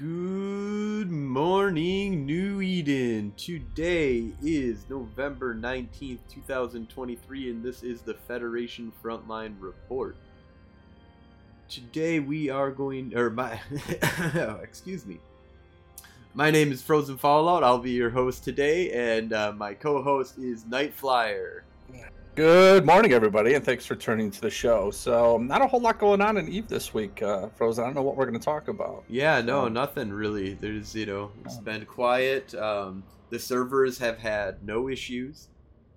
Good morning, New Eden. Today is November 19th, 2023, and this is the Federation Frontline Report. Today we are going, or my, excuse me. My name is Frozen Fallout. I'll be your host today, and uh, my co host is Night Flyer. Good morning, everybody, and thanks for turning to the show. So, not a whole lot going on in Eve this week, uh, Frozen. I don't know what we're going to talk about. Yeah, no, nothing really. There's, you know, it's been quiet. Um, the servers have had no issues.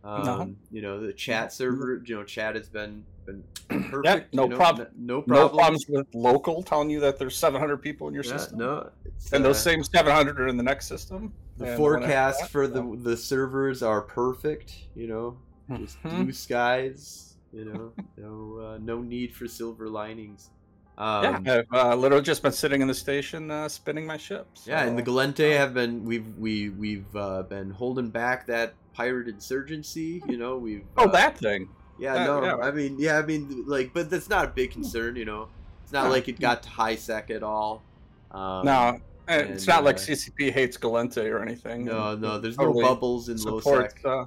Um, No. You know, the chat server, you know, chat has been been perfect. Yeah, no you know, prob- no No problems. with local telling you that there's 700 people in your Yeah, system. no, And those uh, same 700 are in the next system. the and one after forecast for the the servers are perfect. You know, just Mhm. blue skies. You know, no uh, no need for silver linings. Um, yeah, I've uh, literally just been sitting in the station uh, spinning my ship. Yeah, and the so- Gallente have been we've we we've uh, been holding back that pirate insurgency. You know, we've Oh, uh, that thing. yeah that- no yeah. I mean yeah I mean like but that's not a big concern. You know, it's not like it got to high sec at all. Um, no, eh, it's and, not like uh, CCP hates Gallente or anything. no no there's totally no bubbles in low sec. uh,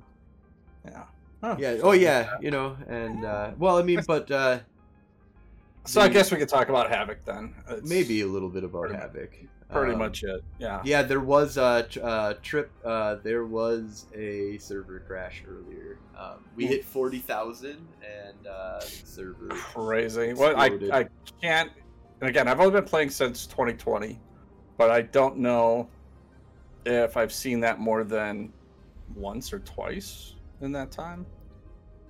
yeah. Huh. Yeah. Oh yeah. You know, and uh, well, I mean, but uh, So I guess we could talk about Havoc then. It's maybe a little bit about pretty- havoc. pretty Um, much it. Yeah. Yeah, there was a uh, trip. Uh, there was a server crash earlier. Um, we hit forty thousand, and uh, the server. Crazy. Well, I. I can't. And again, I've only been playing since 2020, but I don't know if I've seen that more than once or twice in that time.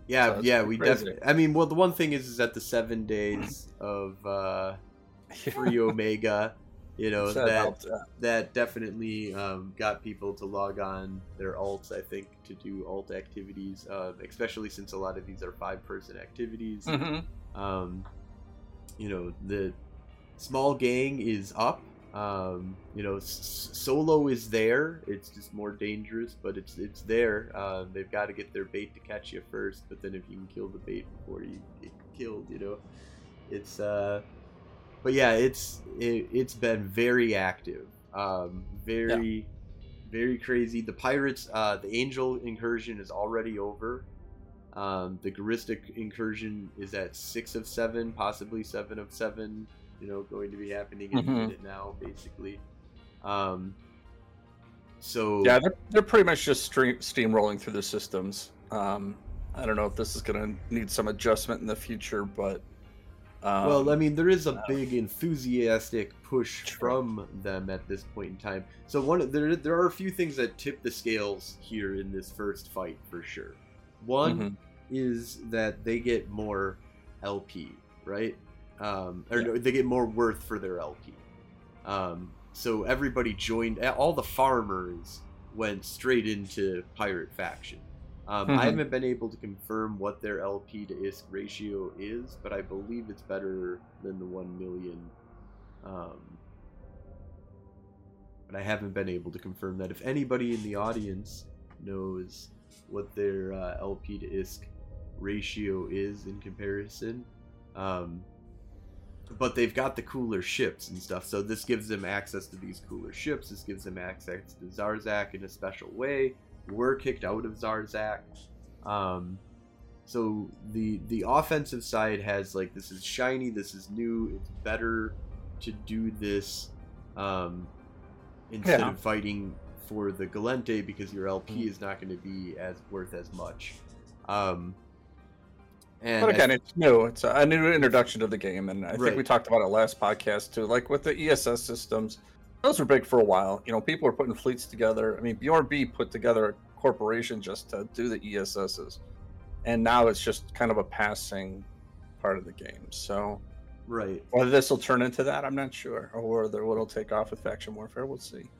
Yeah, So yeah, we definitely. I mean, well, the one thing is, is that the seven days of uh, free Omega, you know, So that helped, that definitely um, got people to log on their alts. I think to do alt activities, uh, especially since a lot of these are five-person activities. mhm. um, you know the small gang is up um, you know s- solo is there. It's just more dangerous but it's it's there. Uh, they've got to get their bait to catch you first but then if you can kill the bait before you get killed you know it's uh but yeah it's it, it's been very active. Um very very crazy. The pirates uh the angel incursion is already over. Um, the Guristas incursion is at six of seven, possibly seven of seven. You know, going to be happening Mhm. minute now, basically. Um, so Yeah, they're, they're pretty much just stream, steamrolling through the systems. Um, I don't know if this is going to need some adjustment in the future, but. Um, well, I mean, there is a uh, big enthusiastic push True. from them at this point in time. So one, there, there are a few things that tip the scales here in this first fight for sure. One Mhm. is that they get more LP, right? Um, or Yeah. no, they get more worth for their LP. Um, so everybody joined. All the farmers went straight into pirate faction. Um, Mhm. I haven't been able to confirm what their LP to ISK ratio is, but I believe it's better than the one million. Um, but I haven't been able to confirm that. If anybody in the audience knows what their uh, LP to ISK ratio is in comparison, um, but they've got the cooler ships and stuff, so this gives them access to these cooler ships. This gives them access to Zarzakh in a special way. We're kicked out of Zarzakh. Um, so the the offensive side has like this is shiny, this is new, it's better to do this um, instead Yeah. of fighting for the Gallente because your LP Mhm. is not going to be as worth as much. Um, and But again, it's new. It's a new introduction to the game, and I Right. think we talked about it last podcast too. Like with the ESS systems, those were big for a while. You know, people were putting fleets together. I mean, BRB put together a corporation just to do the ESSs, and now it's just kind of a passing part of the game. So right. whether this will turn into that, I'm not sure, or whether it'll take off with faction warfare, we'll see.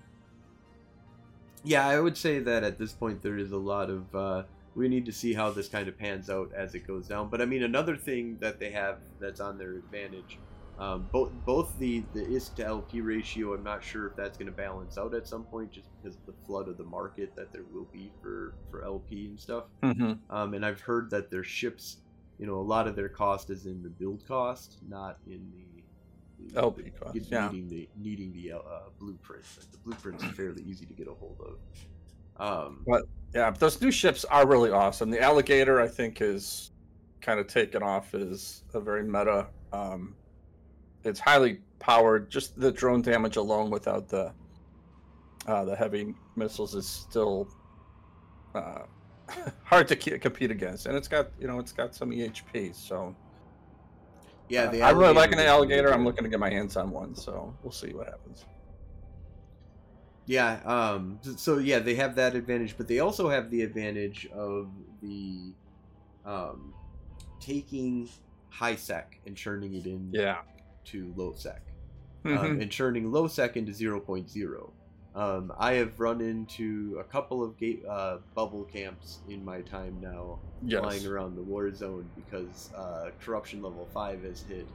Yeah, I would say that at this point there is a lot of. Uh, we need to see how this kind of pans out as it goes down. But I mean, another thing that they have that's on their advantage, um, both both the the ISK to LP ratio. I'm not sure if that's going to balance out at some point, just because of the flood of the market that there will be for for LP and stuff. Mm-hmm. Um, and I've heard that their ships, you know, a lot of their cost is in the build cost, not in the LP cost, get- yeah. needing the needing the uh, blueprints. Like, the blueprints are fairly easy to get a hold of. Um, Yeah, but those new ships are really awesome. The alligator, I think, is kind of taken off as a very meta. Um, it's highly powered. Just the drone damage alone, without the uh, the heavy missiles, is still uh, hard to ke- compete against. And it's got you know it's got some EHP. So yeah, uh, I really like an alligator. I'm looking to get my hands on one. So we'll see what happens. Yeah, um, so yeah, they have that advantage, but they also have the advantage of the um, taking high sec and churning it in Yeah. to low sec, Mhm. um, and churning low sec into 0.0. Um, I have run into a couple of gate uh, bubble camps in my time now, yes. flying around the war zone because uh, corruption level five has hit,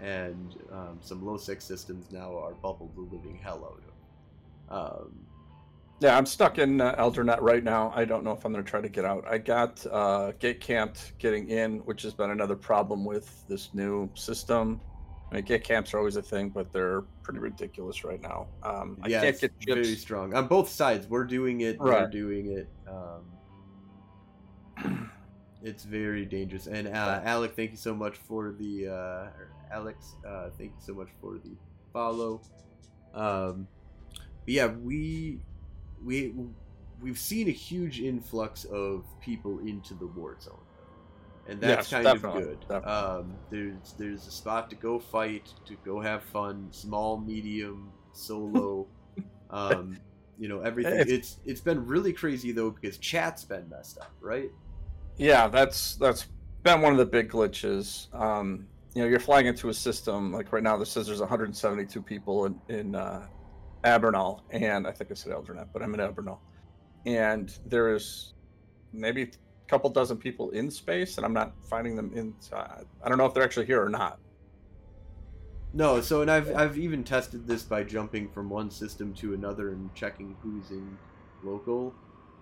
and um, some low sec systems now are bubbled the living hell out of. Um, Yeah, I'm stuck in uh, Eldernet right now. I don't know if I'm going to try to get out. I got uh, gate camped getting in, which has been another problem with this new system. I mean, gate camps are always a thing, but they're pretty ridiculous right now. Um, I yeah, can't it's get very strong on both sides. We're doing it. They're Right. doing it. Um, it's very dangerous. And uh, Alec, thank you so much for the uh, Alex. Uh, thank you so much for the follow. Um, but yeah, we we we've seen a huge influx of people into the war zone, and that's Yes, kind definitely, of good. definitely. Um, there's there's a spot to go fight, to go have fun, small, medium, solo. um, you know everything. It's- It's it's been really crazy though because chat's been messed up, right? Yeah, that's that's been one of the big glitches. Um, you know, you're flying into a system like right now. This says there's 172 people in in uh, Aubenall, and I think I said Eldernet, but I'm in Aubenall, and there's maybe a couple dozen people in space, and I'm not finding them inside. I don't know if they're actually here or not. No, so and I've I've even tested this by jumping from one system to another and checking who's in local.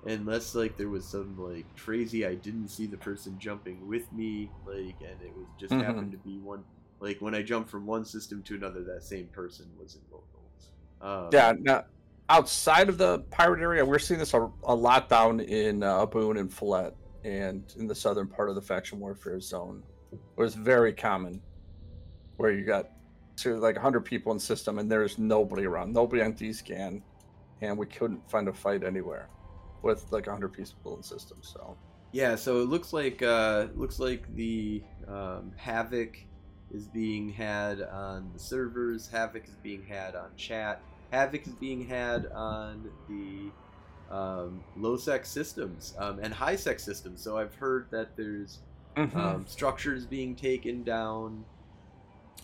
Unless like there was some like crazy I didn't see the person jumping with me, like and it was just Mhm. happened to be one like when I jumped from one system to another, that same person was in local. Um, Yeah, now outside of the pirate area, we're seeing this a, a lot down in uh, Aboon and Follette and in the southern part of the faction warfare zone, where it's very common, where you got to like 100 people in system and there's nobody around, nobody on D-scan, and we couldn't find a fight anywhere with like 100 people in system. So Yeah, so it looks like uh, looks like the um, havoc is being had on the servers. Havoc is being had on chat. Havoc is being had on the um, low sec systems um, and high sec systems. So I've heard that there's um, structures being taken down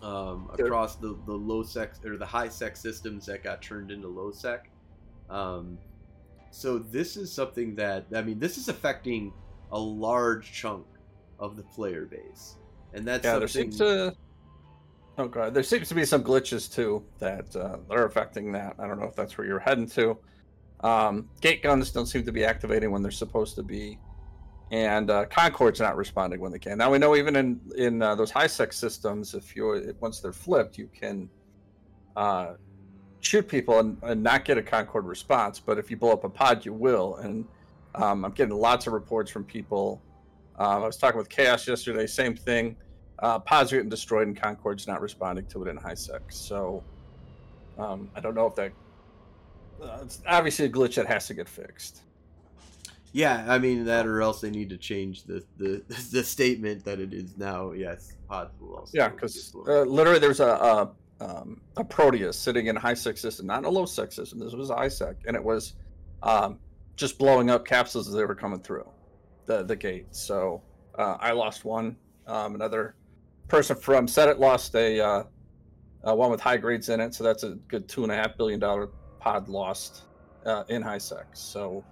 um, across the, the low sec or the high sec systems that got turned into low sec. Um, so this is something that I mean, this is affecting a large chunk of the player base, and that's yeah, there seems to. Oh god, there seems to be some glitches too that uh, are affecting that. I don't know if that's where you're heading to. Um, gate guns don't seem to be activating when they're supposed to be, and uh, Concord's not responding when they can. Now we know even in in uh, those high sec systems, if you once they're flipped, you can uh, shoot people and, and not get a Concord response. But if you blow up a pod, you will. And um, I'm getting lots of reports from people. Um, I was talking with Chaos yesterday, same thing. Uh, pods are getting destroyed and Concord's not responding to it in high sec. So um, I don't know if that. Uh, it's obviously a glitch that has to get fixed. Yeah, I mean that, or else they need to change the the, the statement that it is now. Yes, pods will also. Yeah, because uh, literally there's a a, um, a Proteus sitting in high sec system, not a low sec system. This was a high sec, and it was um, just blowing up capsules as they were coming through the the gate. So uh, I lost one. Um, another person from Sedit lost a uh, uh, one with high grades in it, so that's a good two and a half billion dollar pod lost uh, in high sec. So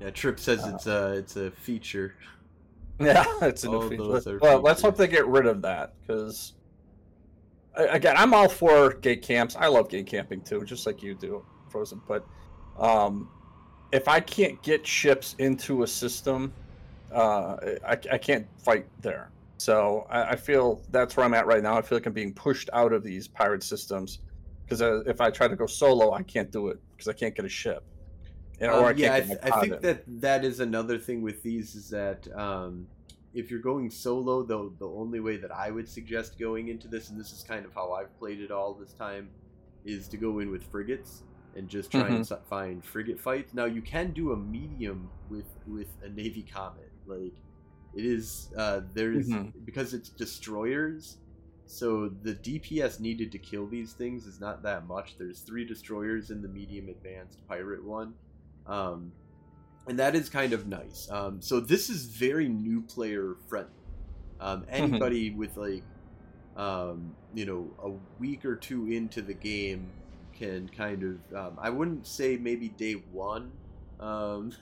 yeah, Trip says uh, it's a it's a feature. Yeah, it's a new feature. Well, let's hope they get rid of that because, again, I'm all for gate camps. I love gate camping too, just like you do, Frozen. But um, if I can't get ships into a system, uh, I, I can't fight there. So I, I feel that's where I'm at right now. I feel like I'm being pushed out of these pirate systems because uh, if I try to go solo, I can't do it because I can't get a ship. You know, or I Um, can't yeah, I, th- I think in. that that is another thing with these is that um, if you're going solo, though, the only way that I would suggest going into this, and this is kind of how I've played it all this time, is to go in with frigates and just try and Mhm. s- find frigate fights. Now you can do a medium with with a Navy Comet, like it is uh, there's Mhm. because it's destroyers. So the DPS needed to kill these things is not that much. There's three destroyers in the medium advanced pirate one, um, and that is kind of nice. Um, so this is very new player friendly. Um, anybody with like, um, you know, a week or two into the game can kind of. Um, I wouldn't say maybe day one, um,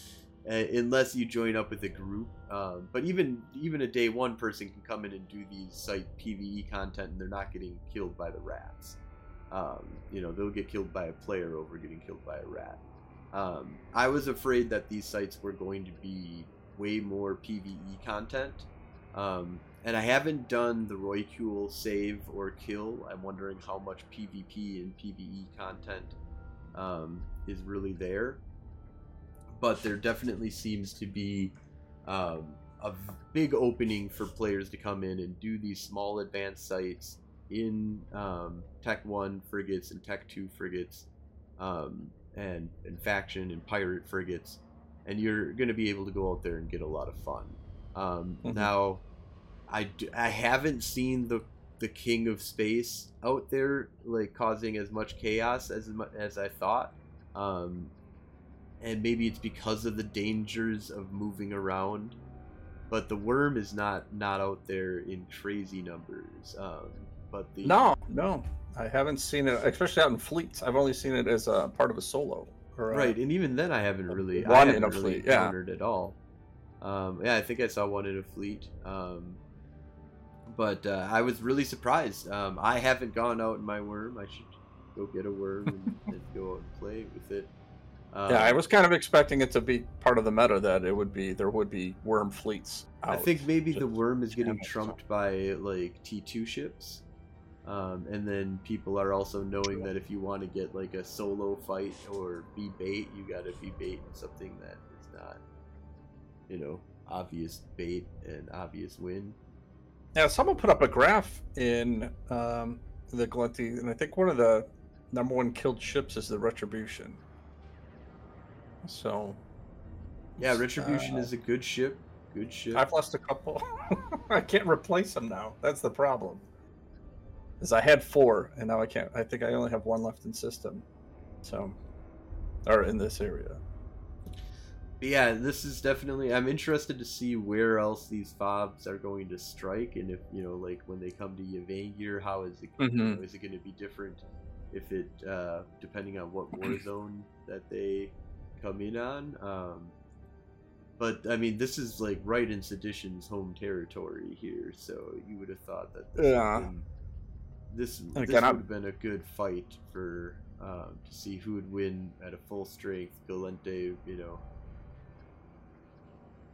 unless you join up with a group. Um, but even even a day one person can come in and do these site PVE content, and they're not getting killed by the rats. Um, you know, they'll get killed by a player over getting killed by a rat. Um, I was afraid that these sites were going to be way more PVE content. Um, and I haven't done the Roycule save or kill. I'm wondering how much PvP and PvE content um, is really there. But there definitely seems to be um, a big opening for players to come in and do these small advanced sites in um, Tech 1 frigates and Tech 2 frigates um, and, and faction and pirate frigates. And you're going to be able to go out there and get a lot of fun. Um, Mhm. Now, I, d- I haven't seen the the king of space out there like causing as much chaos as as I thought. Um, and maybe it's because of the dangers of moving around. But the worm is not not out there in crazy numbers. Um, but the No, no, I haven't seen it, especially out in fleets. I've only seen it as a part of a solo. Right, and even then I haven't really I One in haven't a really fleet, yeah. encountered at all. Um, yeah, I think I saw one in a fleet. Um, but uh, I was really surprised. Um, I haven't gone out in my worm. I should go get a worm and, and go out and play with it. Um, yeah, I was kind of expecting it to be part of the meta that it would be there would be worm fleets. I think maybe the worm is getting trumped by like T two ships, um, and then people are also knowing that if you want to get like a solo fight or be bait, you got to be bait in something that is not, you know, obvious bait and obvious win. Now, someone put up a graph in um, the Glenty, and I think one of the number one killed ships is the Retribution. So, Yeah, Retribution uh, is a good ship. Good ship. I've lost a couple. I can't replace them now. That's the problem. Is I had four, and now I can't. I think I only have one left in system. So, or in this area. But yeah, this is definitely. I'm interested to see where else these fobs are going to strike, and if you know, like when they come to Yavangir, how is it? you know, is it going to be different? If it, uh, depending on what war zone that they come in on. Um, but I mean, this is like right in Sedition's home territory here, so you would have thought that this Yeah. would have been, this, this would have been a good fight for um, to see who would win at a full strength. Gallente, you know.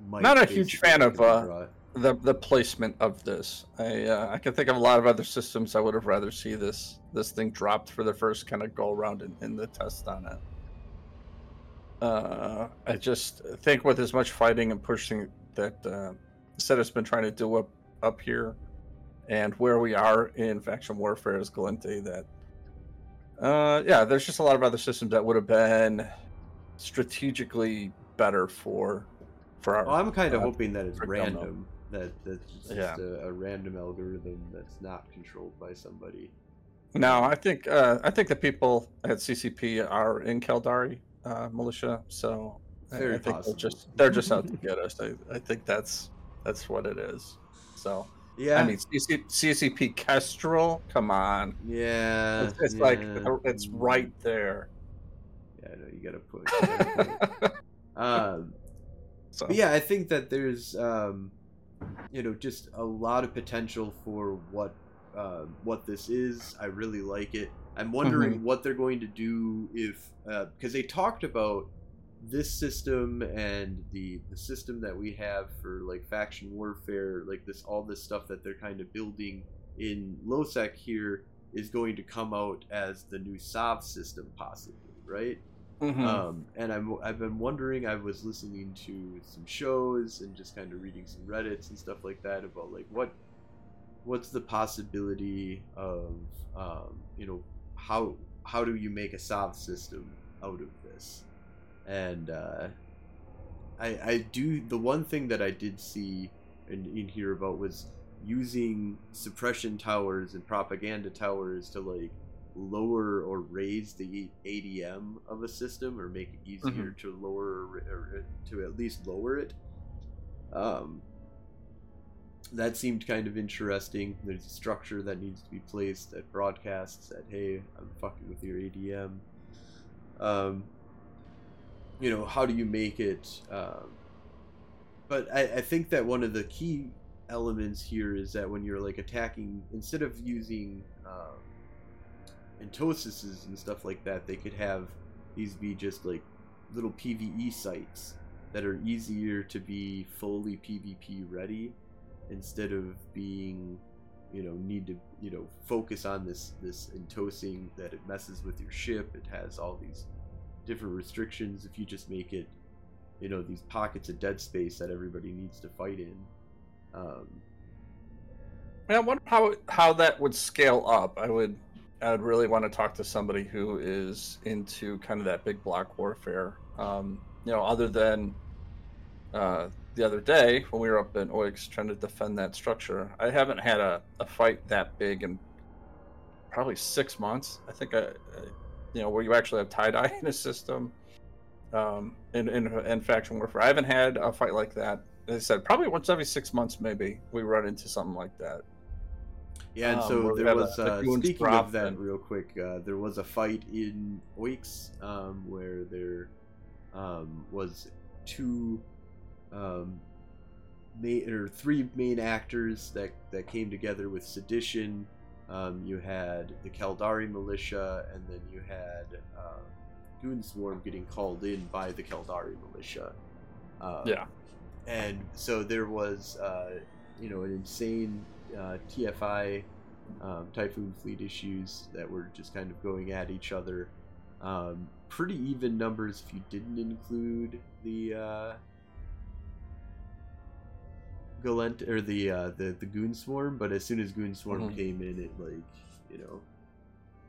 might Not a huge fan of, uh, the the placement of this. I uh, I can think of a lot of other systems I would have rather see this this thing dropped for the first kind of go around in, in the test on it. Uh, I just think with as much fighting and pushing that uh, Set has been trying to do up up here, and where we are in faction warfare as Gallente, that uh, yeah, there's just a lot of other systems that would have been strategically better for for our. Well, I'm kind of uh, hoping that it's random. That that's just Yeah. a, a random algorithm that's not controlled by somebody. No, I think uh, I think the people at CCP are in Caldari uh, militia, so Very I think they're just they're just out to get us. I, I think that's that's what it is. So Yeah, I mean, CC, CCP Kestrel, come on, yeah, it's, it's like it's mm, right there. Yeah, I know you gotta push. you gotta push. um, so yeah, I think that there's um, you know just a lot of potential for what uh, what this is. I really like it. I'm wondering Mm-hmm. what they're going to do if because they talked about this system and the the system that we have for like faction warfare, like this all this stuff that they're kind of building in Lowsec here is going to come out as the new Sov system, possibly, right? Mhm. Um, and I'm I've been wondering. I was listening to some shows and just kind of reading some Reddits and stuff like that about like what what's the possibility of um, you know how how do you make a Sov system out of this? And uh, I I do the one thing that I did see and, and hear about was using suppression towers and propaganda towers to like lower or raise the ADM of a system or make it easier to lower or, or to at least lower it. Um, that seemed kind of interesting. There's a structure that needs to be placed that broadcasts that hey, I'm fucking with your ADM. Um, you know, how do you make it? Um, but I, I think that one of the key elements here is that when you're like attacking, instead of using um, and stuff like that, they could have these be just like little PVE sites that are easier to be fully PvP ready instead of being you know need to you know focus on this this entosing that it messes with your ship it has all these different restrictions if you just make it you know these pockets of dead space that everybody needs to fight in um, I wonder how how that would scale up. I would I'd really want to talk to somebody who is into kind of that big block warfare. Um, you know, other than uh, the other day when we were up in Oix trying to defend that structure, I haven't had a, a fight that big in probably six months. I think I, I you know, where you actually have TiDi in a system. Um, in, in in faction warfare, I haven't had a fight like that. As I said, probably once every six months, maybe we run into something like that. Yeah, and Um, so there have a- was, uh, speaking of that, and- real quick, uh, there was a fight in Oix um, where there um, was two um, main or three main actors that that came together with sedition. Um, you had the Caldari militia, and then you had uh, Goonswarm getting called in by the Caldari militia. Um, Yeah. and so there was uh, you know an insane uh, TFI um, Typhoon fleet issues that were just kind of going at each other. Um, pretty even numbers if you didn't include the uh, Galent or the uh, the the Goonswarm, but as soon as Goonswarm Mhm. came in, it like you know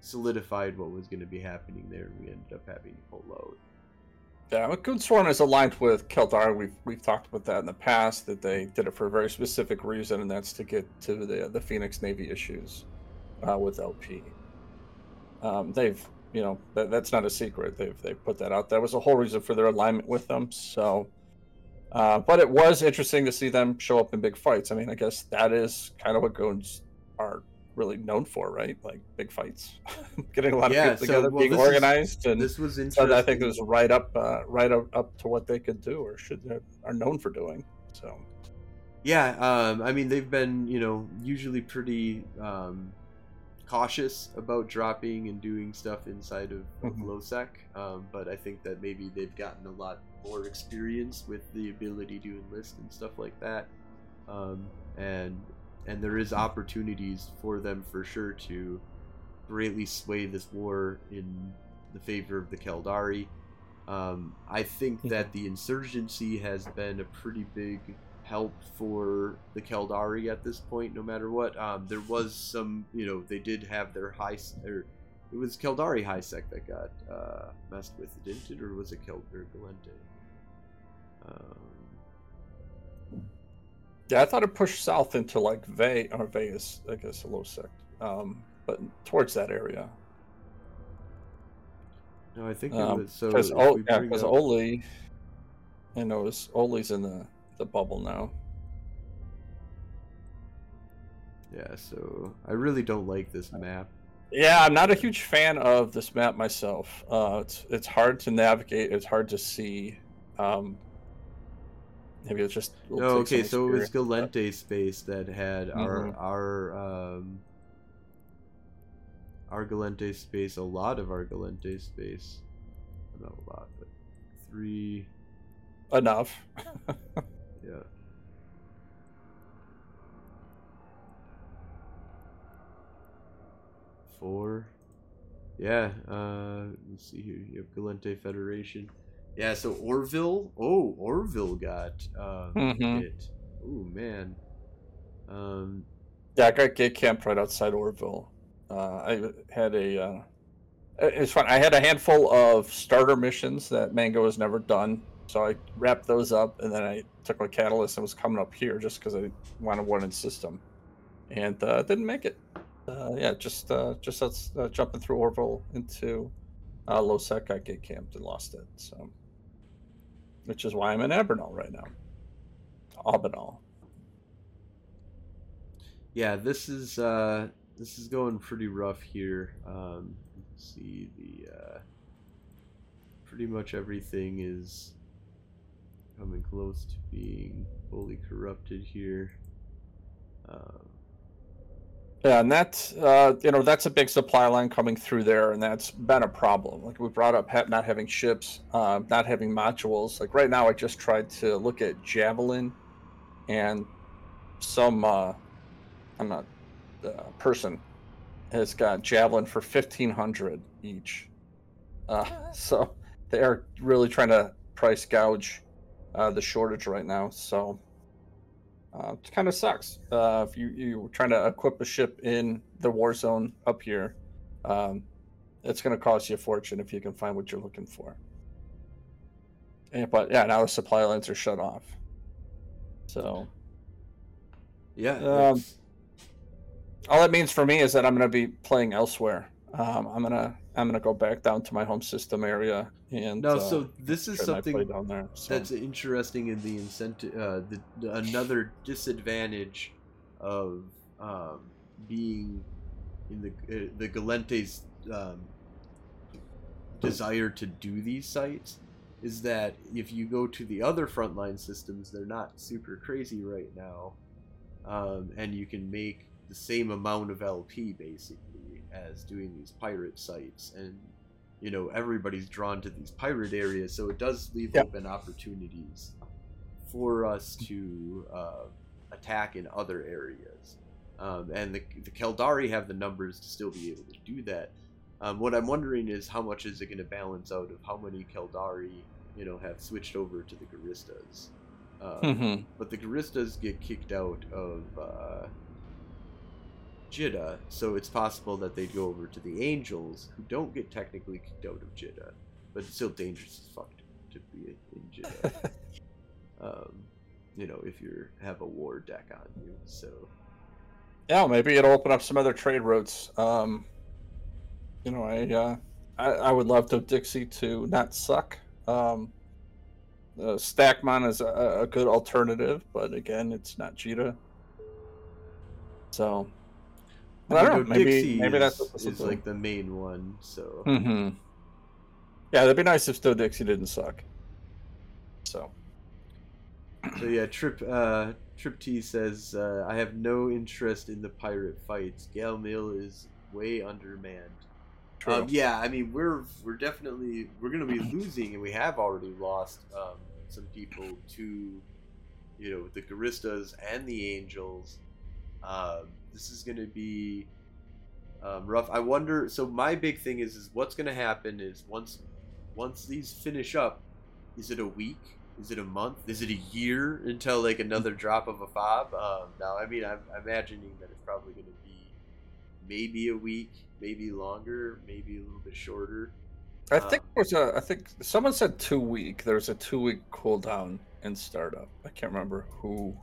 solidified what was going to be happening there, and we ended up having to pull out. Yeah, well, Goonswarm is aligned with Keldar. We've we've talked about that in the past. That they did it for a very specific reason, and that's to get to the the Phoenix Navy issues uh, with LP. Um, they've you know that, that's not a secret. They've they put that out. That was the whole reason for their alignment with them. So, uh, but it was interesting to see them show up in big fights. I mean, I guess that is kind of what Goons are really known for, right? Like big fights, getting a lot of people so, together, well, being this is- organized, and This was so. I think it was right up, uh, right up, up to what they could do or should are known for doing. So Yeah, um, I mean they've been, you know, usually pretty um, cautious about dropping and doing stuff inside of, of Mhm. LoSec, um, but I think that maybe they've gotten a lot more experience with the ability to enlist and stuff like that, um, and and there is opportunities for them for sure to greatly sway this war in the favor of the Caldari. Um, I think that the insurgency has been a pretty big help for the Caldari at this point, no matter what. Um, there was some, you know, they did have their high, or it was Caldari high sec that got uh, messed with, didn't it, or was it Kel or Gallente? Um, yeah, I thought it pushed south into like Vey or Vey is I guess a low sect, um, but towards that area. no, I think it Um, was so. Because we yeah, up- Oli, I know is Oli's in the the bubble now. yeah, so I really don't like this map. Yeah, I'm not a huge fan of this map myself. Uh, it's it's hard to navigate. It's hard to see. Um, maybe it's just No, take okay, so it was Gallente space that had our Mhm. our um our Gallente space, a lot of our Gallente space. Not a lot, but three. Enough. Yeah. Four. Yeah, uh, let's see here. You have Gallente Federation. Yeah, so Orvolle. Oh, Orvolle got um, Mhm. hit. Oh, man. Um, Yeah, I got gate camped right outside Orvolle. Uh, I had a. Uh, it's fun. I had a handful of starter missions that Mango has never done, so I wrapped those up, and then I took my catalyst and was coming up here just because I wanted one in system, and uh, didn't make it. Uh, yeah, just uh, just that's, uh, jumping through Orvolle into uh, low sec, got gate camped and lost it. So, which is why I'm in Aubenall right now. Aubenall. yeah, this is uh, this is going pretty rough here. Um, see the uh, pretty much everything is coming close to being fully corrupted here. Um, Yeah, and that uh, you know that's a big supply line coming through there, and that's been a problem. Like we brought up, ha- not having ships, uh, not having modules. Like right now, I just tried to look at Javelin, and some uh, I'm not uh, person has got Javelin for fifteen hundred each. Uh, so they are really trying to price gouge uh, the shortage right now. So uh, it kind of sucks. Uh, if you you're trying to equip a ship in the war zone up here, um, it's going to cost you a fortune if you can find what you're looking for. And, but yeah, now the supply lines are shut off. So yeah, Um, all that means for me is that I'm going to be playing elsewhere. Um, I'm gonna I'm gonna go back down to my home system area and no. uh, so this is try my play something down there. So. that's interesting in the incentive uh, the, the another disadvantage of um, being in the uh, the Gallente's um, desire to do these sites is that if you go to the other frontline systems they're not super crazy right now um, and you can make the same amount of LP basically as doing these pirate sites and you know everybody's drawn to these pirate areas so it does leave Yep. open opportunities for us to uh, attack in other areas um, and the, the Caldari have the numbers to still be able to do that um, what I'm wondering is how much is it going to balance out of how many Caldari you know have switched over to the Guristas um, Mhm. but the Guristas get kicked out of uh, Jita, so it's possible that they'd go over to the Angels, who don't get technically kicked out of Jita, but it's still dangerous as fuck to, to be in Jita. um, you know, if you have a war deck on you. So Yeah, maybe it'll open up some other trade routes. Um, you know, I, uh, I I would love to Dixie to not suck. Um, uh, Stacmon is a, a good alternative, but again, it's not Jita. So, I don't know. Maybe Dixie maybe that's is, is like the main one. So hmm Yeah, that'd be nice if Stowe Dixie didn't suck. So, So yeah, Trip uh, Trip T says uh, I have no interest in the pirate fights. Gal Mill is way undermanned. true. Um, yeah, I mean we're we're definitely we're gonna be losing, and we have already lost um, some people to, you know, the Guristas and the Angels. Um, this is gonna be um, rough. I wonder. So my big thing is, is what's gonna happen is once once these finish up, is it a week? Is it a month? Is it a year until like another drop of a fob? Um, now, I mean, I'm, I'm imagining that it's probably going to be maybe a week, maybe longer, maybe a little bit shorter. I think um, there was a. I think someone said two week. There's a two week cooldown in startup. I can't remember who.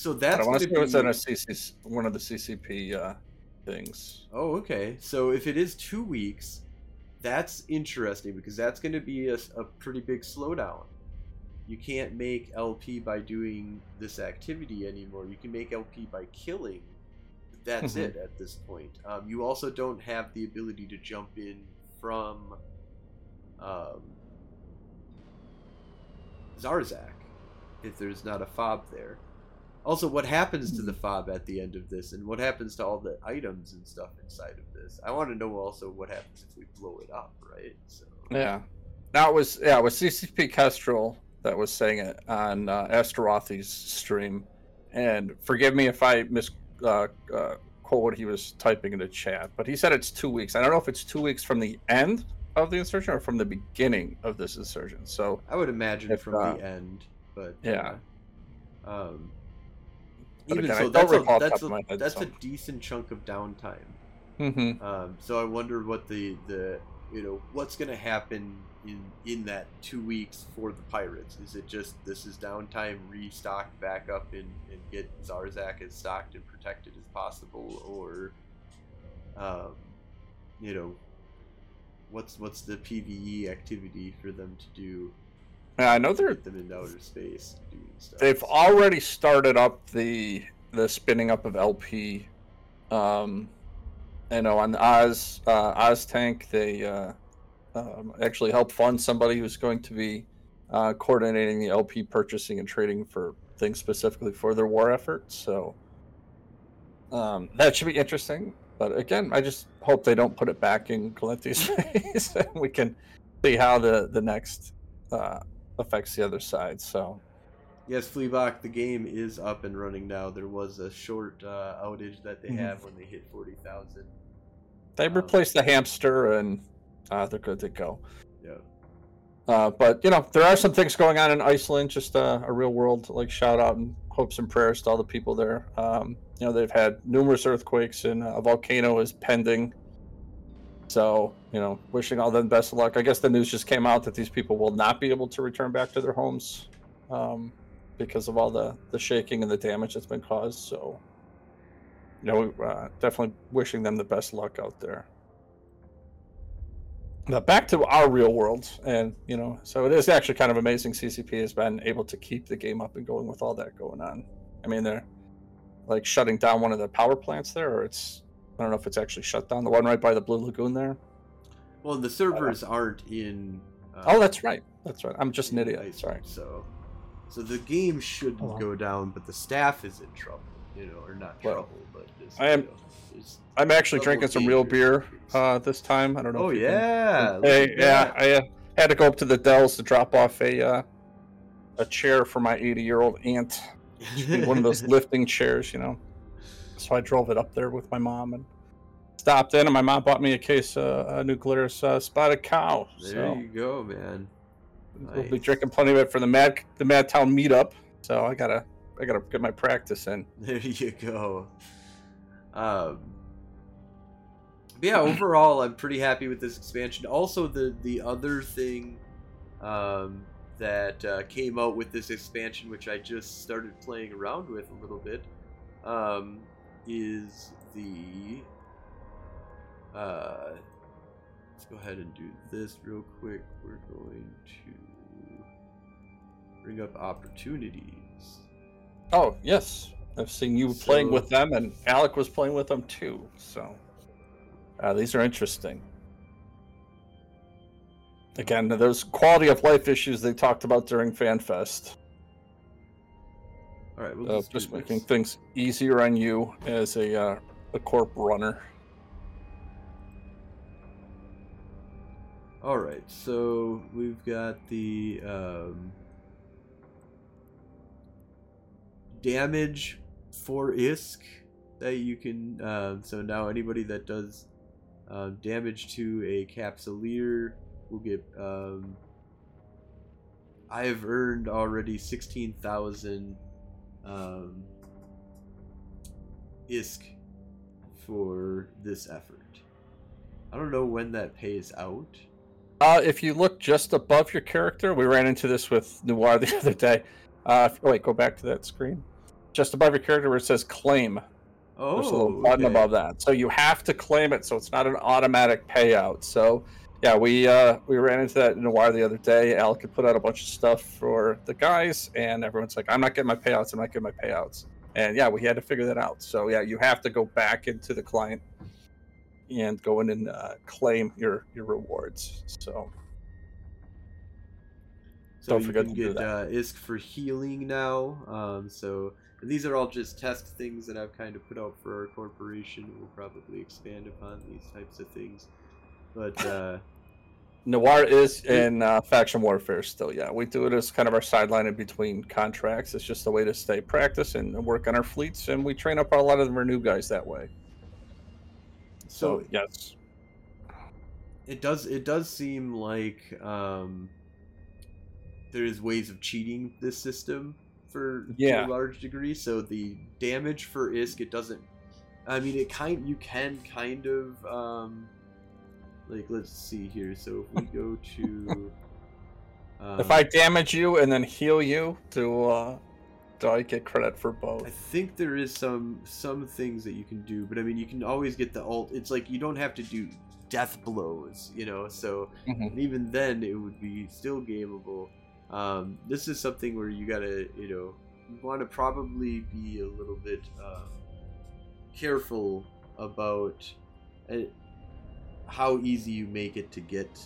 So that's don't want to say it be. was in a CC, one of the CCP uh, things. Oh, okay. So if it is two weeks, that's interesting because that's going to be a, a pretty big slowdown. You can't make LP by doing this activity anymore. You can make LP by killing. That's Mhm. it at this point. Um, you also don't have the ability to jump in from um, Zarzakh if there's not a fob there. Also, what happens to the fob at the end of this, and what happens to all the items and stuff inside of this? I want to know also what happens if we blow it up, right? So, Yeah. that was yeah, it was CCP Kestrel that was saying it on uh, Astaroth's stream, and forgive me if I mis uh, uh, what he was typing in the chat, but he said it's two weeks. I don't know if it's two weeks from the end of the insurgent or from the beginning of this insurgent. So I would imagine If, from uh, the end, but yeah. uh, um, But even again, I so, don't that's a recall off that's a, my head, that's a decent chunk of downtime. hmm Um, so I wonder what the the you know what's going to happen in in that two weeks for the pirates. Is it just this is downtime, restock back up and, and get Zarzakh as stocked and protected as possible, or um, you know what's what's the PVE activity for them to do? Yeah, I know they're them into outer space doing stuff. they've already started up the the spinning up of LP. Um, I know on Oz uh, Oz Tank they uh, um, actually helped fund somebody who's going to be uh, coordinating the LP purchasing and trading for things specifically for their war effort. So um, that should be interesting. But again, I just hope they don't put it back in Gallente's face, and we can see how the the next uh, affects the other side. So. Yes, Fleabach, the game is up and running now. There was a short uh, outage that they Mhm. have when they hit forty thousand. They Um, replaced the hamster and uh, they're good to go. Yeah. Uh, but you know, there are some things going on in Iceland. Just uh, a real world like shout out and hopes and prayers to all the people there. Um, you know, they've had numerous earthquakes and a volcano is pending. So you know, wishing all them best of luck. I guess the news just came out that these people will not be able to return back to their homes um, because of all the the shaking and the damage that's been caused. So. You know, uh, definitely wishing them the best luck out there. Now back to our real world, and you know, so it is actually kind of amazing. CCP has been able to keep the game up and going with all that going on. I mean, they're like shutting down one of the power plants there, or it's I don't know if it's actually shut down. The one right by the Blue Lagoon there. Well, the servers aren't in. Uh, Oh, that's right. That's right. I'm just an idiot. Iceland, Sorry. So, so the game shouldn't Oh, go down, but the staff is in trouble. You know, or not Well, trouble, but just, I am- You know, I'm actually drinking some real beer uh, this time. I don't know. oh if you can- yeah. Hey, yeah. I uh, had to go up to the Dells to drop off a uh, a chair for my 80 year old aunt. one of those lifting chairs, you know. So I drove it up there with my mom and stopped in, and my mom bought me a case of uh, New Glarus's uh, Spotted Cow. There so you go, man. we'll be drinking plenty of it for the Mad the Mad Town meetup. So I gotta I gotta get my practice in. There you go. Um, yeah, overall, I'm pretty happy with this expansion. Also, the the other thing um, that uh, came out with this expansion, which I just started playing around with a little bit, um, is the. Uh, let's go ahead and do this real quick. We're going to bring up opportunities. Oh yes, I've seen you playing with them, and Alec was playing with them too. So uh, these are interesting. Again, those quality of life issues they talked about during FanFest. All right, we'll Uh, just, making this. things easier on you as a uh, a corp runner. All right, so we've got the um, damage for ISK that you can. Uh, so now anybody that does uh, damage to a capsuleer will get. Um, I have earned already sixteen thousand um, ISK for this effort. I don't know when that pays out. Uh, if you look just above your character, we ran into this with Noir the other day. Uh, if- wait, go back to that screen. Just above your character where it says claim. Oh, There's a little button okay. above that. So you have to claim it, so it's not an automatic payout. So yeah, we uh, we ran into that in a wire the other day. Alec had put out a bunch of stuff for the guys, and everyone's like, "I'm not getting my payouts. I'm not getting my payouts." And yeah, we had to figure that out. So yeah, you have to go back into the client and go in and uh, claim your your rewards. So So Don't you forget can to do get uh, ISK for healing now. Um, so these are all just test things that I've kind of put out for our corporation. We'll probably expand upon these types of things, but uh, Noir is in uh, faction warfare still. Yeah, we do it as kind of our sideline in between contracts. It's just a way to stay practice and work on our fleets, and we train up a lot of our new guys that way. So, So- yes, it does it does seem like um, there's ways of cheating this system for Yeah. to a large degree. So the damage for ISK it doesn't. I mean, it kind you can kind of um, like let's see here. So if we go to um, if I damage you and then heal you, do uh, do I get credit for both? I think there is some some things that you can do, but I mean, you can always get the alt. It's like you don't have to do death blows, you know. So Mhm. and even then, it would be still gameable. Um, this is something where you gotta, you know, you want to probably be a little bit um, careful about how easy you make it to get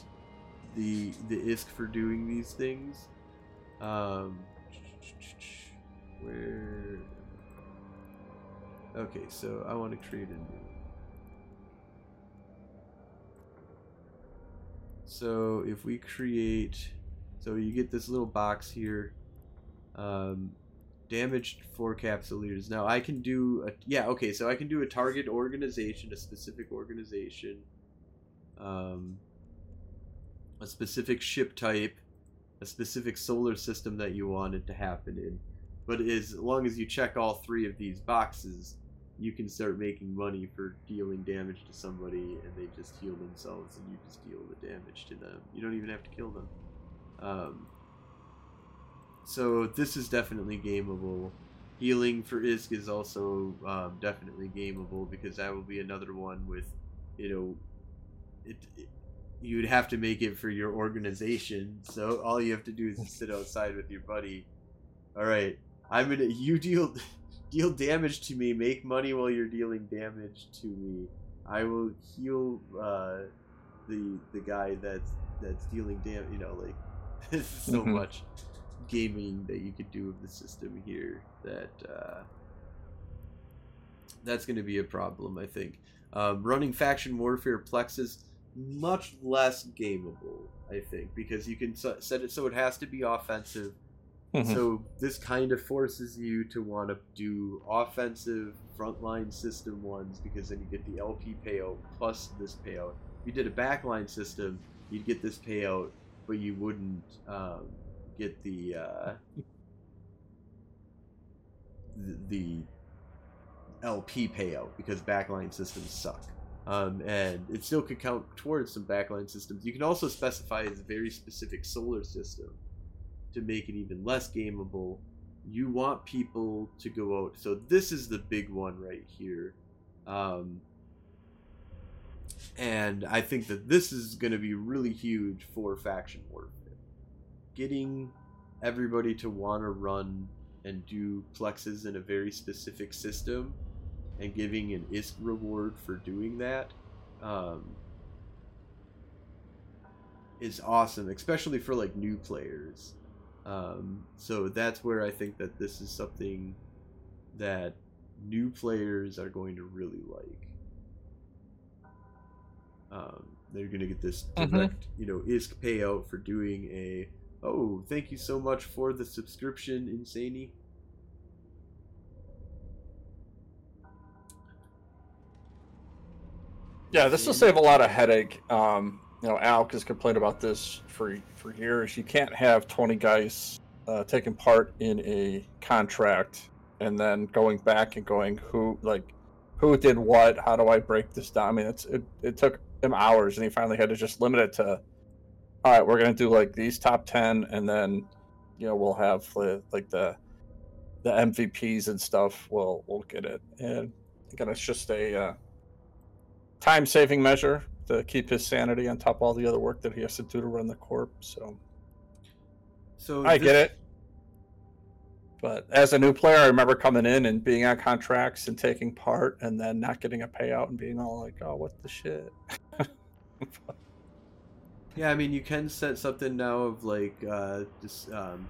the the ISK for doing these things. Um, where? Okay, so I want to create a new. So if we create, so you get this little box here, um, damaged four capsuleers. Now I can do a yeah okay, so I can do a target organization, a specific organization, um, a specific ship type, a specific solar system that you want it to happen in. But as long as you check all three of these boxes, you can start making money for dealing damage to somebody and they just heal themselves and you just deal the damage to them. You don't even have to kill them. Um, so this is definitely gameable. Healing for ISK is also um, definitely gameable because that will be another one with, you know, it, it you'd have to make it for your organization. So all you have to do is sit outside with your buddy. All right, I'm gonna you deal deal damage to me. Make money while you're dealing damage to me. I will heal uh, the the guy that's that's dealing damage. You know, like there's so Mhm. much gaming that you could do with the system here that uh, that's going to be a problem. I think um, running faction warfare plexes much less gameable. I think because you can set it so it has to be offensive. Mhm. So this kind of forces you to want to do offensive frontline system ones because then you get the LP payout plus this payout. If you did a backline system, you'd get this payout, but you wouldn't um, get the, uh, the the LP payout because backline systems suck. Um, and it still could count towards some backline systems. You can also specify a very specific solar system to make it even less gameable. You want people to go out. So this is the big one right here. Um, and I think that this is going to be really huge for faction warfare. Getting everybody to want to run and do plexes in a very specific system and giving an ISK reward for doing that um, is awesome, especially for like new players. Um, so that's where I think that this is something that new players are going to really like. Um, they're going to get this Mhm. direct, you know, ISK payout for doing a. Oh, thank you so much for the subscription, Insaney. Yeah, this will save a lot of headache. Um, you know, Alk has complained about this for for years. You can't have twenty guys uh, taking part in a contract and then going back and going who like who did what. How do I break this down? I mean, it's it, it took him hours, and he finally had to just limit it to. All right, we're gonna do like these top ten, and then you know we'll have like the the MVPs and stuff. We'll we'll get it, and again, it's just a. Uh, time saving measure to keep his sanity on top of all the other work that he has to do to run the corp. So So I this- get it. But as a new player, I remember coming in and being on contracts and taking part and then not getting a payout and being all like, oh, what the shit? Yeah, I mean, you can set something now of like uh, just um,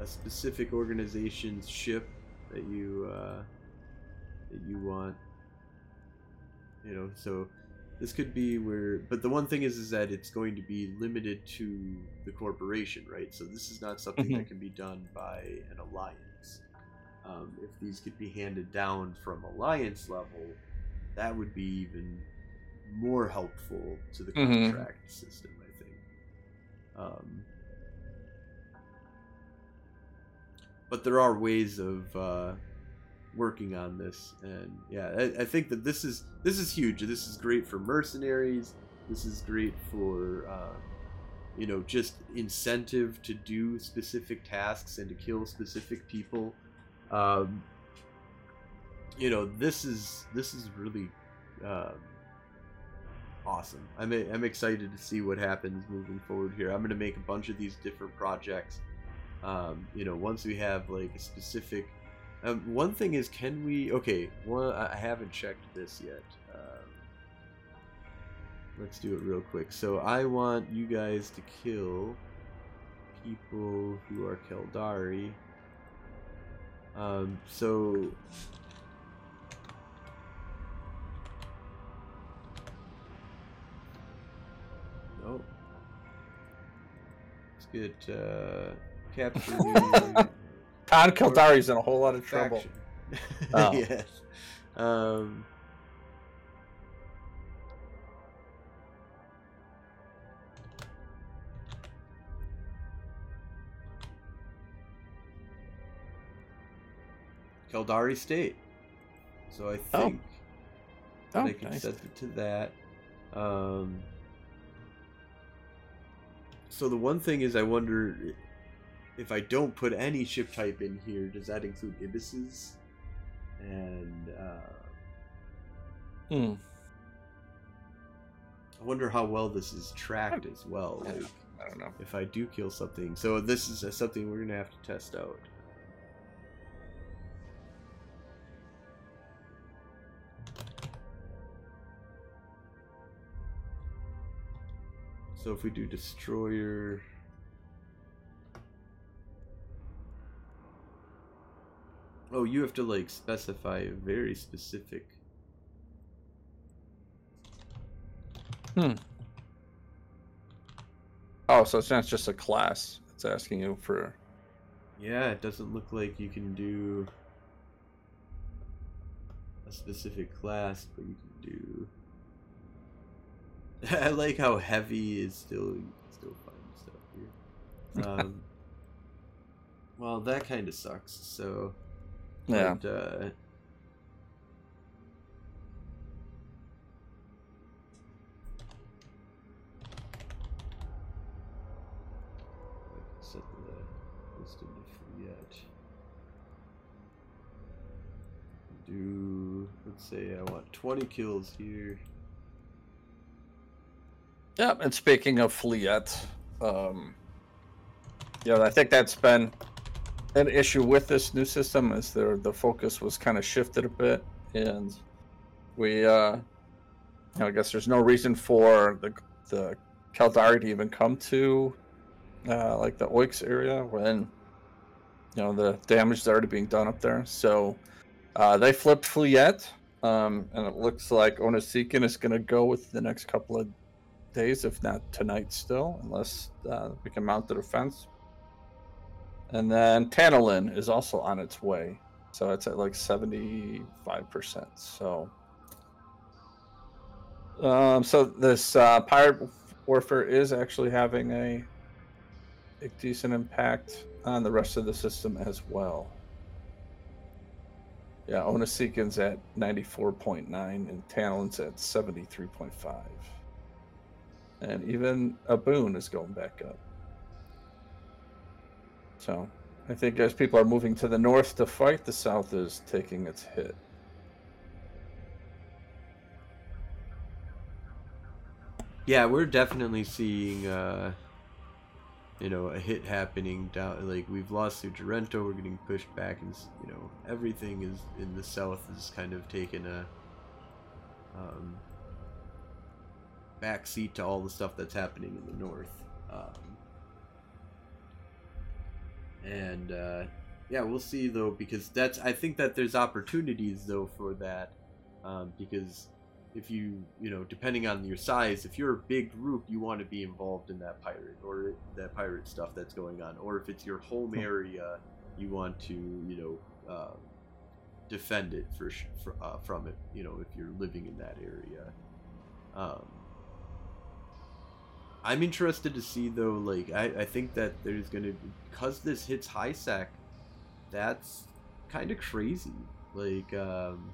a specific organization's ship that you uh, that you want. You know, so this could be where but the one thing is is that it's going to be limited to the corporation right so this is not something Mhm. that can be done by an alliance um, if these could be handed down from alliance level that would be even more helpful to the Mhm. contract system i think um, but there are ways of uh, working on this and yeah I, I think that this is this is huge. This is great for mercenaries. This is great for uh, you know just incentive to do specific tasks and to kill specific people. Um, you know this is this is really um, awesome. I'm, I'm excited to see what happens moving forward here. I'm going to make a bunch of these different projects. Um, you know once we have like a specific um, one thing is, can we? Okay, I I haven't checked this yet. Um, let's do it real quick. So I want you guys to kill people who are Caldari. Um, so oh, let's get uh, capture. Khan Kildari's in a whole lot of trouble. faction. Oh. yes. Um, Caldari State. So I Oh. think that Oh, I can nice. set it to that. Um, so the one thing is, I wonder if I don't put any ship type in here, does that include ibises? And uh, Hmm. I wonder how well this is tracked as well. Like, I don't know. if I do kill something. So this is uh, something we're gonna have to test out. So if we do destroyer. Oh, you have to like specify a very specific. Hmm. Oh, so it's not just a class. It's asking you for. Yeah, it doesn't look like you can do a specific class, but you can do. I like how heavy is still you still find stuff here. Um, well, that kind of sucks. So, Yeah. but, uh, set the listed to yet. Do let's say I want 20 kills here. Yeah, and speaking of Fliet, um, yeah, I think that's been an issue with this new system is there the focus was kind of shifted a bit, and we, uh, you know, I guess there's no reason for the the Caldari to even come to uh, like the Oicx area when you know the damage is already being done up there. So uh, they flipped Fliet, um, and it looks like Onasikin is going to go with the next couple of days, if not tonight still, unless uh, we can mount the defense. And then Tantalin is also on its way. So it's at like 75%. So um, so this uh, pirate warfare is actually having a, a decent impact on the rest of the system as well. Yeah, Onasikin's at 94.9 and Tantalin's at 73.5 and even a boon is going back up. So I think as people are moving to the north to fight, the south is taking its hit. Yeah, we're definitely seeing, uh, you know, a hit happening down. Like we've lost to Sorrento, we're getting pushed back, and you know, everything is in the south is kind of taken a um, back seat to all the stuff that's happening in the north. Um, and uh, yeah, we'll see though, because that's I think that there's opportunities though for that, um, because if you you know depending on your size if you're a big group you want to be involved in that pirate or that pirate stuff that's going on or if it's your home Hmm. area you want to you know uh, defend it for, for uh, from it you know if you're living in that area um, i'm interested to see though like i, I think that there's gonna because this hits high sec that's kind of crazy like um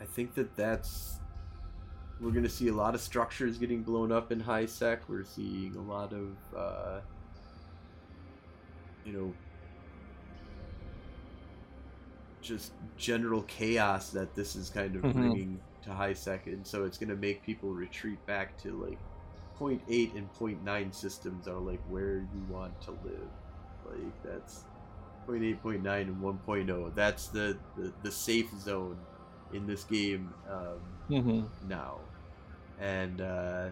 I think that that's we're gonna see a lot of structures getting blown up in high sec. We're seeing a lot of uh, you know just general chaos that this is kind of Mhm. bringing to high second, so it's gonna make people retreat back to like 0.8 and 0.9 systems are like where you want to live. Like that's 0.8, 0.9, and 1.0. That's the, the the safe zone in this game um, Mm-hmm. now, and uh,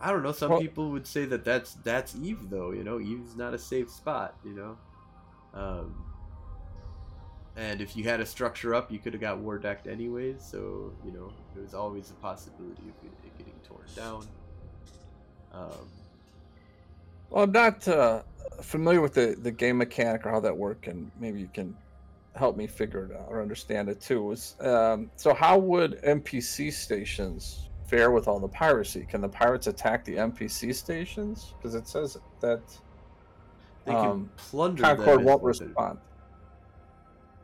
I don't know. Some Well- people would say that that's that's Eve, though. You know, Eve's not a safe spot. You know, um, and if you had a structure up, you could have got war decked anyways. So you know, there was always a possibility of it getting torn down. Um, Well, I'm not uh, familiar with the, the game mechanic or how that worked, and maybe you can help me figure it out or understand it too. Was um, so how would NPC stations fare with all the piracy? Can the pirates attack the NPC stations? Because it says that they can Um, plunder. Concord won't respond.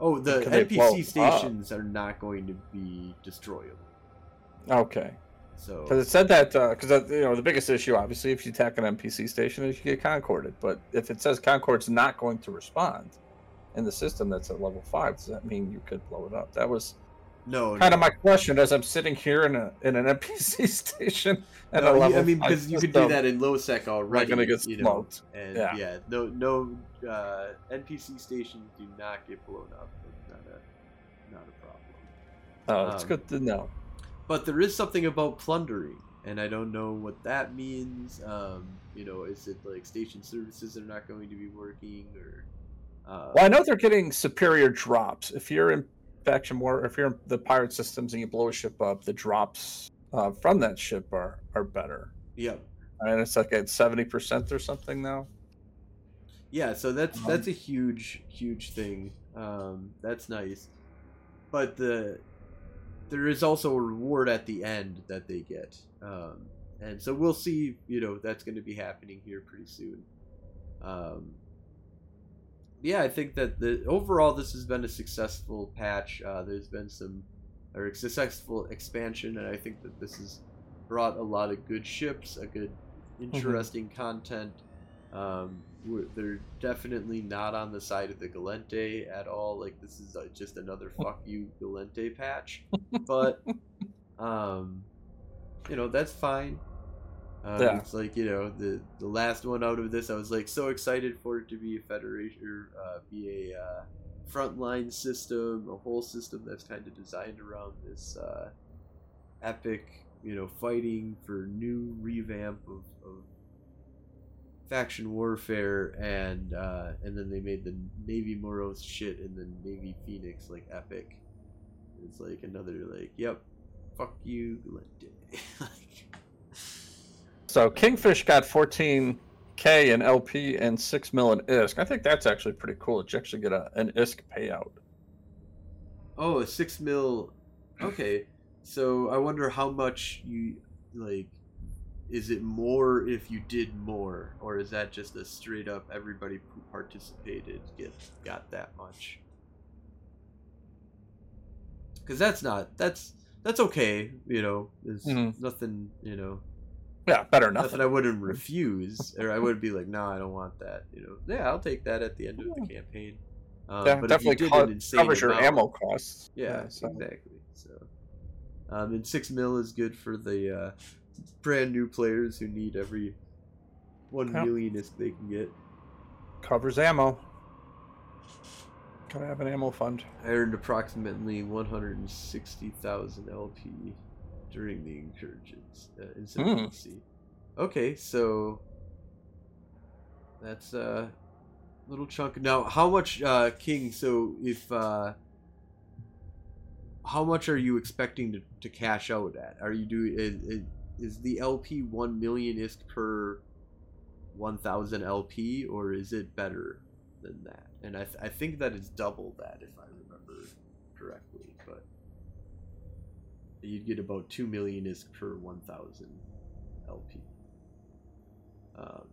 Oh, the Can they blow NPC up? stations are not going to be destroyable. Okay, So because it said that uh, because you know the biggest issue, obviously, if you attack an NPC station, is you get concorded. But if it says Concord's not going to respond in the system that's at level five, does that mean you could blow it up? That was no, kind no. of my question as I'm sitting here in a in an NPC station at No, a level I mean, because you could do that in low sec already. gonna get you know, smoked. and Yeah. yeah, no, no uh, NPC stations do not get blown up. It's not a, not a problem. Oh, it's um, good to know. But there is something about plundering, and I don't know what that means. Um, you know, is it like station services are not going to be working, or? Uh, Well, I know they're getting superior drops. If you're in faction war, if you're in the pirate systems and you blow a ship up, the drops uh, from that ship are are better. Yeah, And it's like at seventy percent or something now. yeah. So that's Um, that's a huge, huge thing. Um, that's nice, but the there is also a reward at the end that they get, um, and so we'll see. You know, that's going to be happening here pretty soon. Um, yeah, I think that the overall this has been a successful patch. Uh, there's been some or successful expansion, and I think that this has brought a lot of good ships, a good, interesting content. Um, they're definitely not on the side of the Gallente at all. Like this is uh, just another fuck you Gallente patch, but um, you know that's fine. Um, Yeah. It's like you know the the last one out of this, I was like so excited for it to be a federation or uh, be a uh, frontline system, a whole system that's kind of designed around this uh, epic, you know, fighting for new revamp of, of faction warfare, and uh, and then they made the Navy Moros shit and the Navy Phoenix like epic. It's like another like, yep, fuck you, like, So Kingfish got fourteen K in LP and six mil in ISK. I think that's actually pretty cool. that You actually get a, an ISK payout. Oh, a six mil. Okay, so I wonder how much you like. Is it more if you did more, or is that just a straight up everybody who participated get got that much? Because that's not that's that's okay. You know, there's Mhm. nothing. You know, Yeah, better than nothing nothing. I wouldn't refuse, or I would be like, no, I don't want that. You know, yeah, I'll take that at the end of the campaign. Um, Yeah, but if you definitely did co- covers your amount- ammo costs. yeah, so- exactly. So, um, and six mil is good for the uh, brand new players who need every one Yeah. millionist they can get. covers ammo. Gotta have an ammo fund. I earned approximately one hundred and sixty thousand LP during the incursions uh, insurgency. Okay, so that's a little chunk. Now, how much, uh, King? So, if uh, how much are you expecting to, to cash out at? Are you doing is, is, the LP one million ISK per one thousand LP, or is it better than that? And I, th- I think that is double that if I remember you'd get about two million ISK per one thousand LP. Um,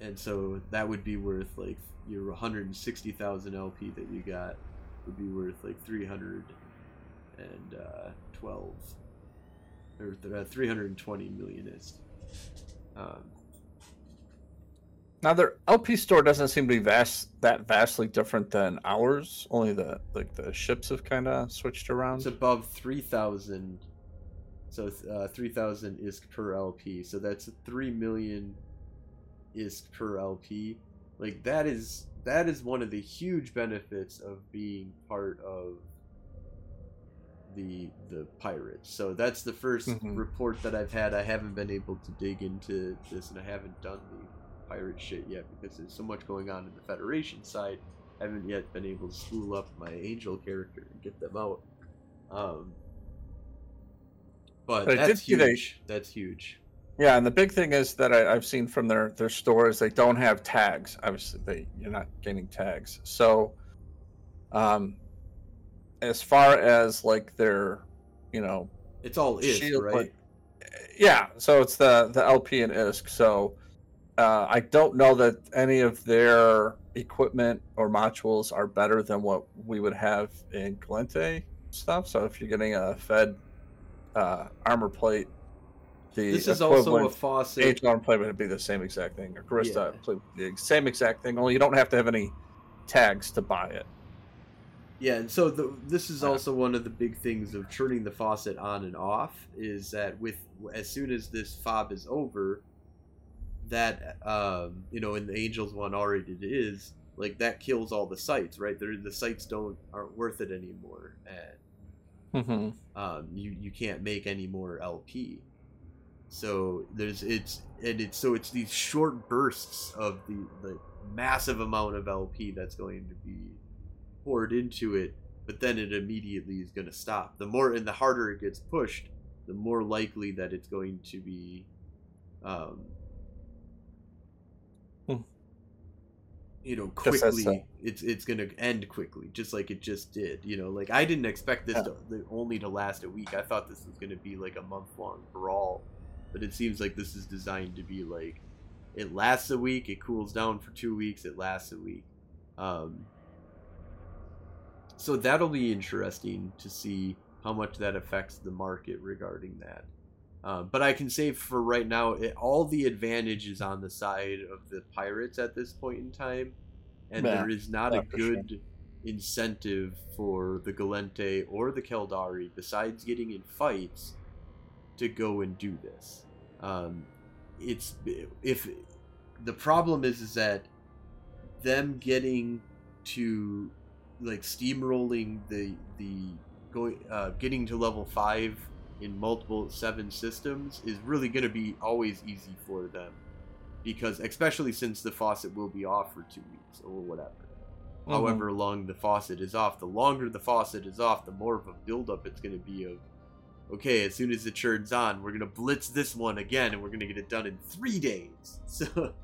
and so that would be worth like your 160,000 LP that you got would be worth like 312 or uh, 320 million ISK. Um, Now their LP store doesn't seem to be vast that vastly different than ours. Only the like the ships have kind of switched around. it's above 3,000. So uh, 3,000 ISK per LP. So that's 3 million ISK per LP. Like that is that is one of the huge benefits of being part of the the pirates. So that's the 1st Mhm. report that I've had. I haven't been able to dig into this, and I haven't done the pirate shit yet because there's so much going on in the Federation side. I haven't yet been able to spool up my angel character and get them out. Um, but, But that's see they- huge. That's huge. Yeah, and the big thing is that I, I've seen from their their store is they don't have tags. Obviously, they you're not gaining tags. So, um, as far as like their, you know, It's all is shield, right. like- yeah. So it's the the LP and ISK. So, uh, I don't know that any of their equipment or modules are better than what we would have in Gallente stuff. So if you're getting a Fed uh, armor plate, the this is also a faucet. Age arm plate would be the same exact thing. Or Gurista Yeah. the same exact thing. Only you don't have to have any tags to buy it. Yeah, and so the, this is also one of the big things of turning the faucet on and off is that with as soon as this fob is over, that um, you know in the Angels one already it is like that kills all the sites, right? They're, the sites don't aren't worth it anymore, and Mm-hmm. um, you you can't make any more LP. So there's it's and it's so it's these short bursts of the the massive amount of LP that's going to be poured into it, but then it immediately is going to stop. The more and the harder it gets pushed, the more likely that it's going to be, um, you know, quickly. uh, it's it's going to end quickly, just like it just did. You know, like I didn't expect this Yeah. to, only to last a week. I thought this was going to be like a month long brawl, but it seems like this is designed to be like it lasts a week, it cools down for two weeks, it lasts a week. Um, so that'll be interesting to see how much that affects the market regarding that. Uh, but I can say for right now, it, all the advantage is on the side of the pirates at this point in time, and Yeah. there is not a for sure. good incentive for the Gallente or the Caldari, besides getting in fights, to go and do this. Um, it's if the problem is is that them getting to like steamrolling the the going uh, getting to level five in multiple seven systems is really going to be always easy for them. Because especially since the faucet will be off for two weeks or whatever. Mm-hmm. however long the faucet is off the longer the faucet is off the more of a buildup it's going to be of okay as soon as it turns on we're going to blitz this one again and we're going to get it done in three days. So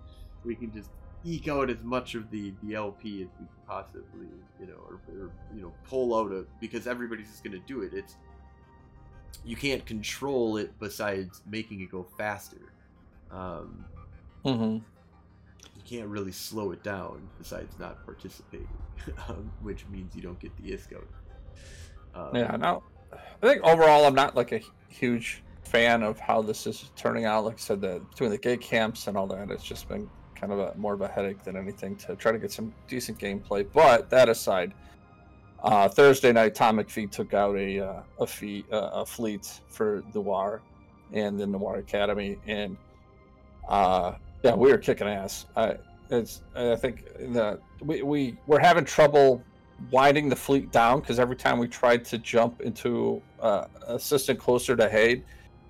we can just eke out as much of the, the lp as we possibly you know or, or you know pull out of because everybody's just going to do it. It's you can't control it besides making it go faster um, Mm-hmm. you can't really slow it down besides not participating, um, which means you don't get the ISK out. Um, Yeah, no. I think overall, I'm not like a huge fan of how this is turning out. Like I said, the between the gate camps and all that, it's just been kind of a more of a headache than anything to try to get some decent gameplay. But that aside, uh, Thursday night, Tom McPhee took out a uh, a, fee, uh, a fleet for the Noir and the Noir Academy, and uh, yeah, we were kicking ass. I, it's I think the we we we're having trouble winding the fleet down because every time we tried to jump into uh, a system closer to Haid,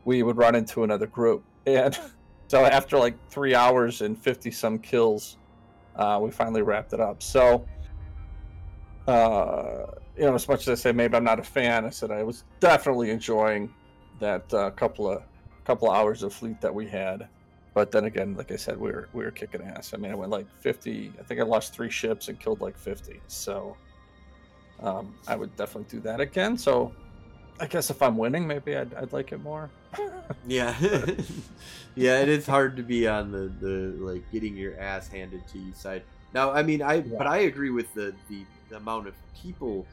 we would run into another group. And so after like three hours and 50 some kills, uh, we finally wrapped it up. So, uh, you know, as much as I say maybe I'm not a fan, I said I was definitely enjoying that uh, couple of couple of hours of fleet that we had. But then again, like I said, we were we were kicking ass. I mean, I went like 50. I think I lost three ships and killed like 50. So um, I would definitely do that again. So I guess if I'm winning, maybe I'd, I'd like it more. yeah, yeah, it is hard to be on the the like getting your ass handed to you side. Now, I mean, I yeah. but I agree with the, the the amount of people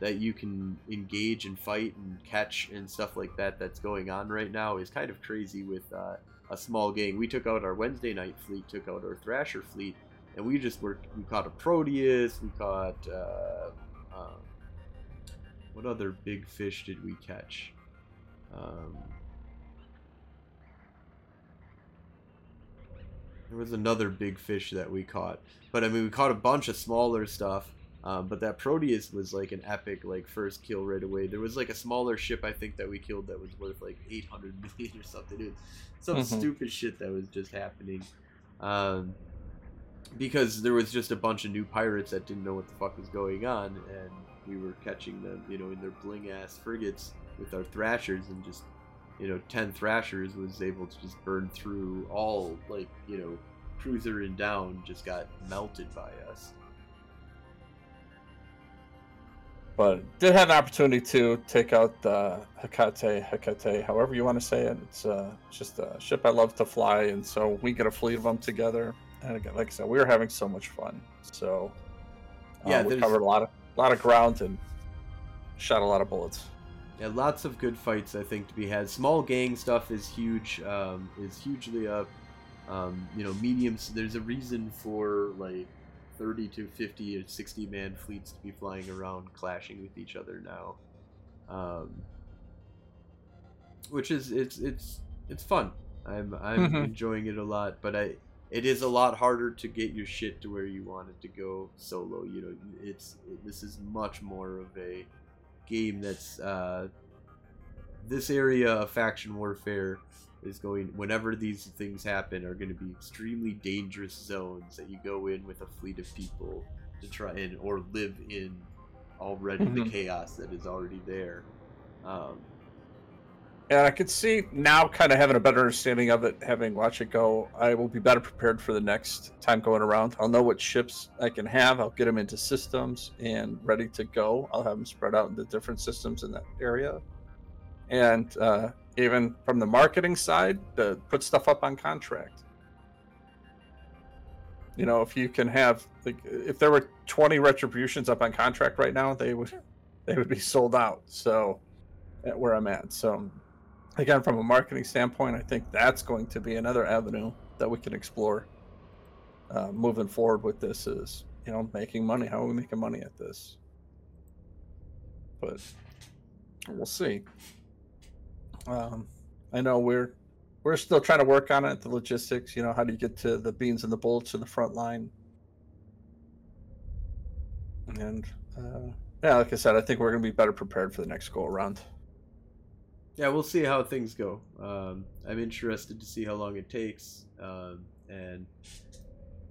that you can engage and fight and catch and stuff like that that's going on right now is kind of crazy with uh, a small gang. We took out our Wednesday night fleet, took out our Thrasher fleet, and we just were we caught a Proteus, we caught uh, um, what other big fish did we catch? Um, there was another big fish that we caught, but I mean we caught a bunch of smaller stuff. Um, but that Proteus was like an epic like first kill right away. There was like a smaller ship I think that we killed that was worth like 800 million or something. It was some mm-hmm. stupid shit that was just happening. Um, because there was just a bunch of new pirates that didn't know what the fuck was going on, and we were catching them, you know, in their bling ass frigates with our thrashers, and just, you know, ten thrashers was able to just burn through all, like, you know, cruiser and down just got melted by us. But did have an opportunity to take out the Hecate, Hecate, however you want to say it. It's uh, just a ship I love to fly, and so we get a fleet of them together. And again, like I said, we were having so much fun. So um, yeah, we covered a lot of a lot of ground and shot a lot of bullets. Yeah, lots of good fights I think to be had. Small gang stuff is huge, um, is hugely up. Um, you know, mediums. There's a reason for like 30 to 50 or 60 man fleets to be flying around clashing with each other now um, which is it's it's it's fun i'm i'm mm-hmm. enjoying it a lot but i it is a lot harder to get your shit to where you want it to go solo you know it's it, this is much more of a game that's uh this area of faction warfare is going whenever these things happen are going to be extremely dangerous zones that you go in with a fleet of people to try and or live in already mm-hmm. the chaos that is already there um, and I could see now kind of having a better understanding of it, having watched it go. I will be better prepared for the next time going around. I'll know what ships I can have. I'll get them into systems and ready to go. I'll have them spread out into different systems in that area. And uh, even from the marketing side to put stuff up on contract. You know if you can have like if there were 20 retributions up on contract right now they would they would be sold out so at where i'm at. So again from a marketing standpoint i think that's going to be another avenue that we can explore uh, moving forward with this is you know making money how are we making money at this? But we'll see um, I know we're we're still trying to work on it, the logistics. You know, how do you get to the beans and the bullets in the front line? And uh, yeah, like I said, I think we're going to be better prepared for the next go around. Yeah, we'll see how things go. Um, I'm interested to see how long it takes, um, and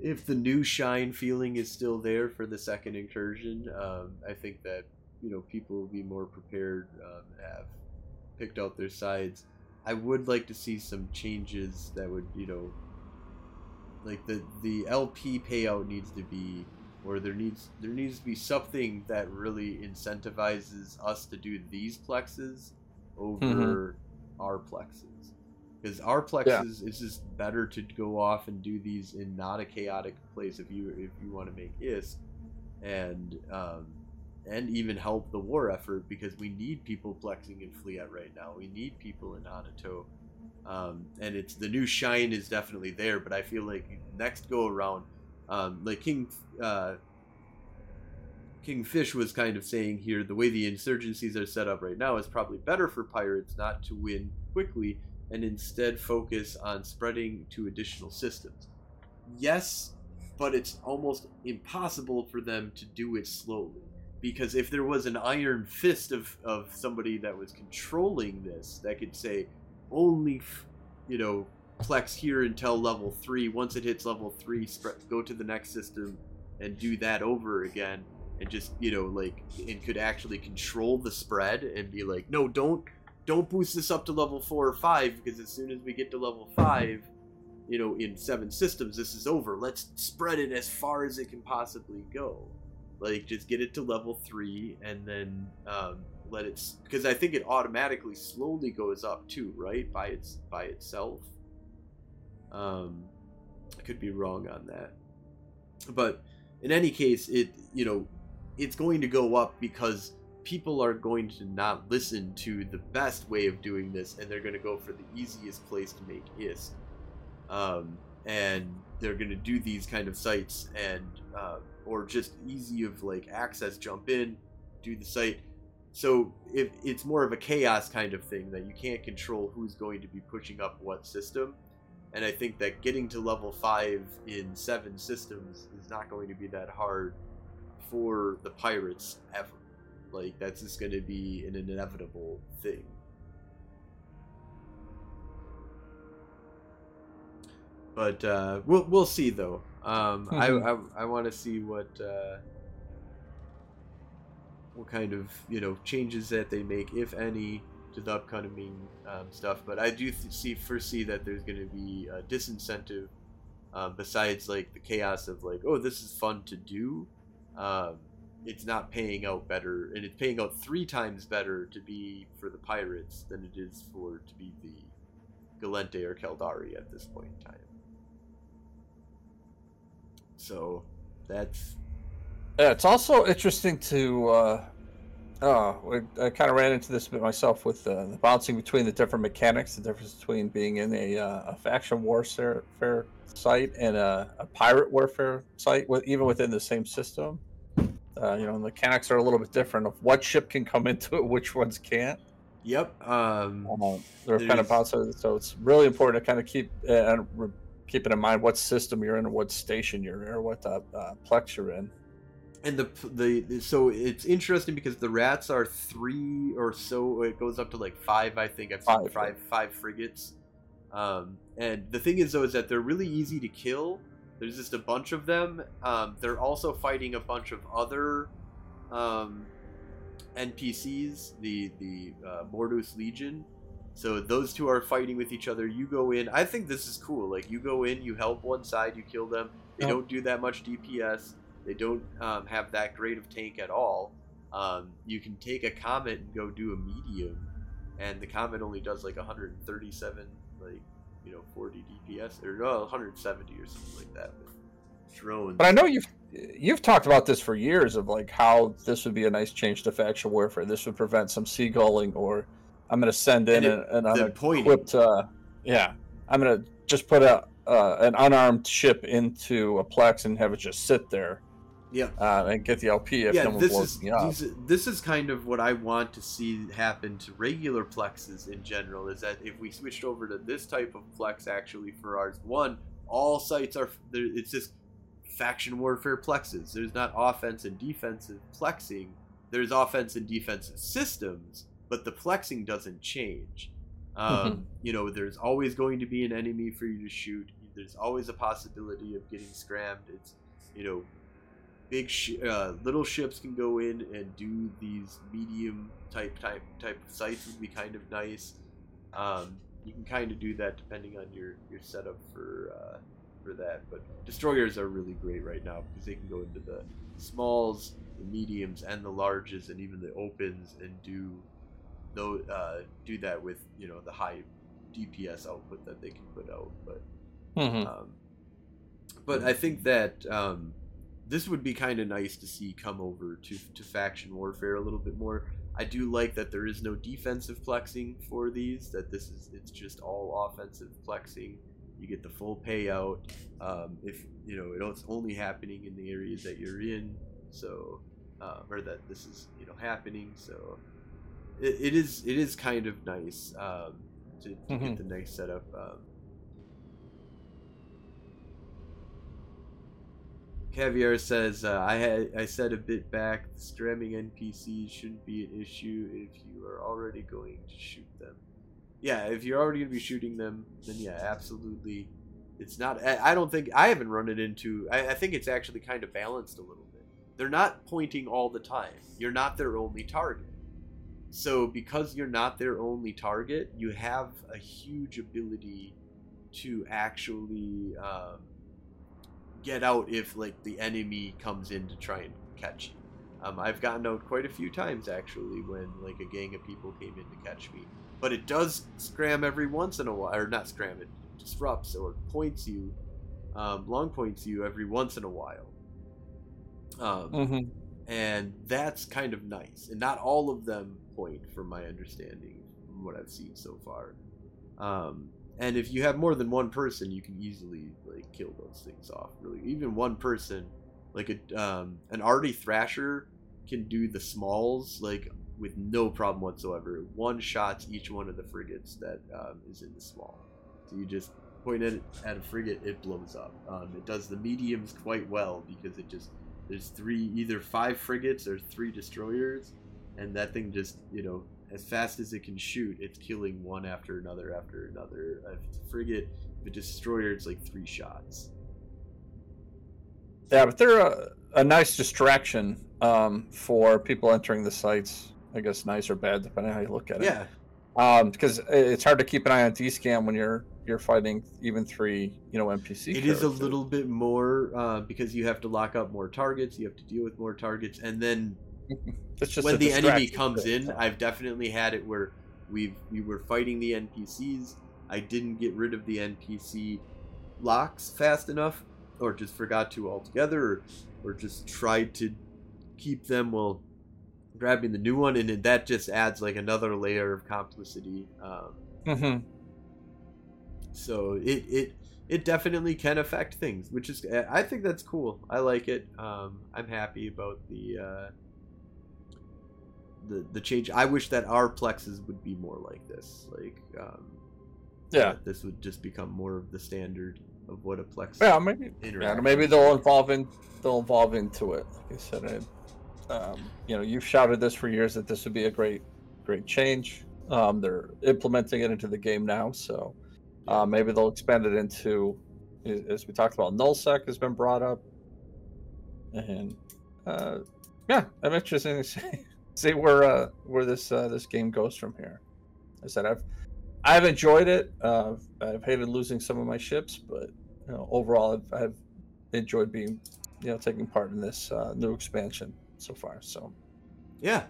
if the new shine feeling is still there for the second incursion. Um, I think that you know people will be more prepared, um, have picked out their sides. I would like to see some changes that would, you know, like the the LP payout needs to be, or there needs there needs to be something that really incentivizes us to do these plexes over mm-hmm. our plexes. Because our plexes, yeah. it's just better to go off and do these in not a chaotic place if you if you want to make ISK, and um, and even help the war effort because we need people flexing in Fliet right now. We need people in Hanato. Um, and it's the new shine is definitely there, but I feel like next go around, um, like King uh, King Fish was kind of saying here, the way the insurgencies are set up right now is probably better for pirates not to win quickly and instead focus on spreading to additional systems. Yes, but it's almost impossible for them to do it slowly because if there was an iron fist of, of somebody that was controlling this that could say only you know plex here until level three. Once it hits level three, go to the next system and do that over again, and just you know like and could actually control the spread and be like, no, don't don't boost this up to level four or five because as soon as we get to level five, you know, in seven systems, this is over. Let's spread it as far as it can possibly go. Like just get it to level three and then um, let it because I think it automatically slowly goes up too, right? By its by itself. Um, I could be wrong on that, but in any case, it you know, it's going to go up because people are going to not listen to the best way of doing this, and they're going to go for the easiest place to make ISK. Um, and they're going to do these kind of sites and uh, or just easy of like access jump in do the site. So if it's more of a chaos kind of thing that you can't control who's going to be pushing up what system. And i think that getting to level 5 in 7 systems is not going to be that hard for the pirates ever. Like that's just going to be an inevitable thing. But uh, we'll we'll see though um, mm-hmm. I I, I want to see what uh, what kind of you know changes that they make, if any, to the upcoming um, stuff. But I do th- see foresee that there's going to be a disincentive um, besides like the chaos of like oh this is fun to do. Um, it's not paying out better, and it's paying out three times better to be for the pirates than it is for to be the Gallente or Caldari at this point in time. So that's yeah. It's also interesting to. Uh, oh, I kind of ran into this a bit myself with uh, the bouncing between the different mechanics, the difference between being in a, uh, a faction warfare site and a, a, pirate warfare site, with, even within the same system. Uh, you know, the mechanics are a little bit different of what ship can come into it, which ones can't. Yep. Um, um they're kind of bouncing, so it's really important to kind of keep uh, and keeping in mind what system you're in or what station you're in or what uh, uh, plex you're in. And the the so it's interesting because the rats are three or so. It goes up to like five, I think. I've seen five, five, five frigates. Um, and the thing is though is that they're really easy to kill. There's just a bunch of them. Um, they're also fighting a bunch of other um, NPCs, the the uh, Mordu's Legion, so those two are fighting with each other. You go in. I think this is cool. Like you go in, you help one side, you kill them. They don't do that much DPS. They don't um, have that great of tank at all. Um, you can take a comet and go do a medium, and the comet only does like 137, like you know, 40 DPS or no, 170 or something like that drones. But I know you've you've talked about this for years of like how this would be a nice change to faction warfare. This would prevent some seagulling or I'm gonna send in it, an, an unequipped. Uh, yeah, I'm gonna just put a uh, an unarmed ship into a plex and have it just sit there. Yeah, uh, and get the LP if yeah, no this is, these, this is kind of what I want to see happen to regular plexes in general. Is that if we switched over to this type of plex actually for ours, one all sites are it's just faction warfare plexes. There's not offense and defensive plexing. There's offense and defensive systems but the plexing doesn't change. Um, you know, there's always going to be an enemy for you to shoot. There's always a possibility of getting scrammed. It's, you know, big sh- uh, little ships can go in and do these medium type type type of sites would be kind of nice. Um, you can kind of do that depending on your your setup for uh, for that. But destroyers are really great right now because they can go into the smalls, the mediums, and the larges, and even the opens, and do though uh, do that with you know the high DPS output that they can put out. But mm-hmm. um, but I think that um, this would be kind of nice to see come over to to faction warfare a little bit more. I do like that there is no defensive plexing for these. That this is it's just all offensive plexing. You get the full payout. Um, if you know it's only happening in the areas that you're in, so uh, or that this is you know happening. So it, it is it is kind of nice um, to, to mm-hmm. get the nice setup. Um, Caviar says, uh, "I had I said a bit back. The scramming NPCs shouldn't be an issue if you are already going to shoot them. yeah, if you're already gonna be shooting them, then yeah, absolutely. It's not. I I don't think I haven't run it into. I, I think it's actually kind of balanced a little bit. They're not pointing all the time. You're not their only target. So because you're not their only target, you have a huge ability to actually um, get out if like the enemy comes in to try and catch you. Um, I've gotten out quite a few times actually when like a gang of people came in to catch me. But it does scram every once in a while, or not scram it, disrupts or points you, um, long points you every once in a while. Um, Mm-hmm. and that's kind of nice. And not all of them point, from my understanding, from what I've seen so far. Um, and if you have more than one person, you can easily like kill those things off. Really, even one person, like a um, an arty thrasher, can do the smalls like with no problem whatsoever. One shots each one of the frigates that um, is in the small. So you just point at at a frigate, it blows up. Um, it does the mediums quite well because it just there's three either five frigates or three destroyers, and that thing just you know as fast as it can shoot, it's killing one after another after another. If it's a frigate, if a destroyer, it's like three shots. Yeah, but they're a, a nice distraction um, for people entering the sites. I guess nice or bad, depending on how you look at it. Yeah, Um, because it's hard to keep an eye on D scan when you're you're fighting even three, you know, NPC. it is a little bit more uh, because you have to lock up more targets, you have to deal with more targets, and then Just when the enemy comes in, I've definitely had it where we've we were fighting the NPCs. I didn't get rid of the NPC locks fast enough, or just forgot to altogether, or, or just tried to keep them while grabbing the new one, and then that just adds like another layer of complicity. Um, Mhm. so it it it definitely can affect things, which is I think that's cool. I like it. Um, I'm happy about the uh, the the change. I wish that our plexes would be more like this. Like um, Yeah. this would just become more of the standard of what a plex. Yeah, maybe. Yeah, maybe they'll evolve in. They'll evolve into it. Like I said, I, um, you know, you've shouted this for years that this would be a great, great change. Um, they're implementing it into the game now, so uh, maybe they'll expand it into, as- we talked about, nullsec has been brought up, and uh, yeah, I'm interested to see, see where uh, where this uh, this game goes from here. I said I've I've enjoyed it. Uh, I've hated losing some of my ships, but you know, overall, I've, I've enjoyed being, you know, taking part in this uh, new expansion so far. So Yeah.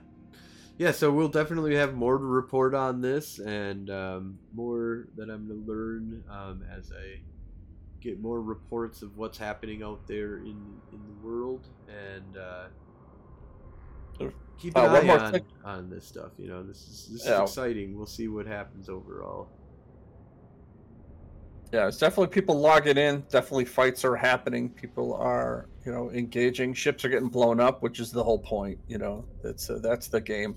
Yeah, so we'll definitely have more to report on this and um, more that I'm going to learn um, as I get more reports of what's happening out there in in the world and uh. Keep an Uh, eye on, thing. on this stuff. You know, this is this Yeah. is exciting. We'll see what happens overall. yeah, it's definitely people logging in. Definitely fights are happening. People are, you know, engaging. Ships are getting blown up, which is the whole point. You know, that's uh, that's the game.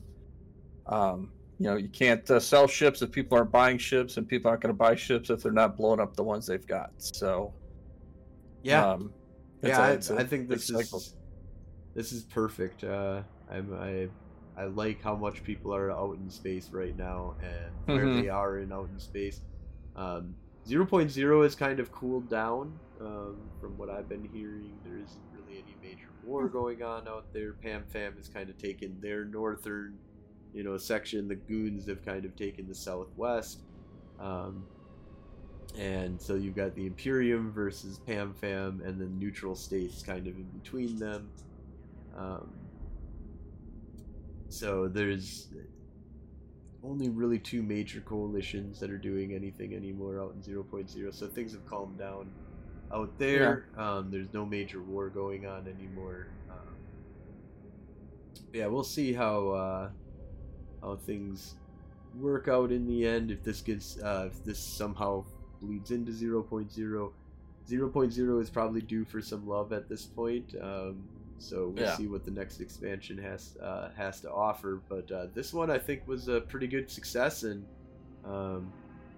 Um, you know, you can't uh, sell ships if people aren't buying ships, and people aren't going to buy ships if they're not blowing up the ones they've got. So Yeah, um, yeah, a- I, a I think this cycle. is this is perfect. Uh, I'm I I like how much people are out in space right now and where Mhm. they are in out in space. Um, 0.0 has kind of cooled down um, from what I've been hearing. There isn't really any major war going on out there. PanFam has kind of taken their northern, you know, section. The goons have kind of taken the southwest. Um, and so you've got the Imperium versus PanFam, and then neutral states kind of in between them. Um, so there's only really two major coalitions that are doing anything anymore out in 0.0. So things have calmed down out there. Um, there's no major war going on anymore. Um, yeah, we'll see how uh, how things work out in the end. If this gets uh, if this somehow bleeds into 0.0. 0.0 is probably due for some love at this point. Um, so we'll Yeah. see what the next expansion has uh, has to offer. But uh, this one I think was a pretty good success, and um,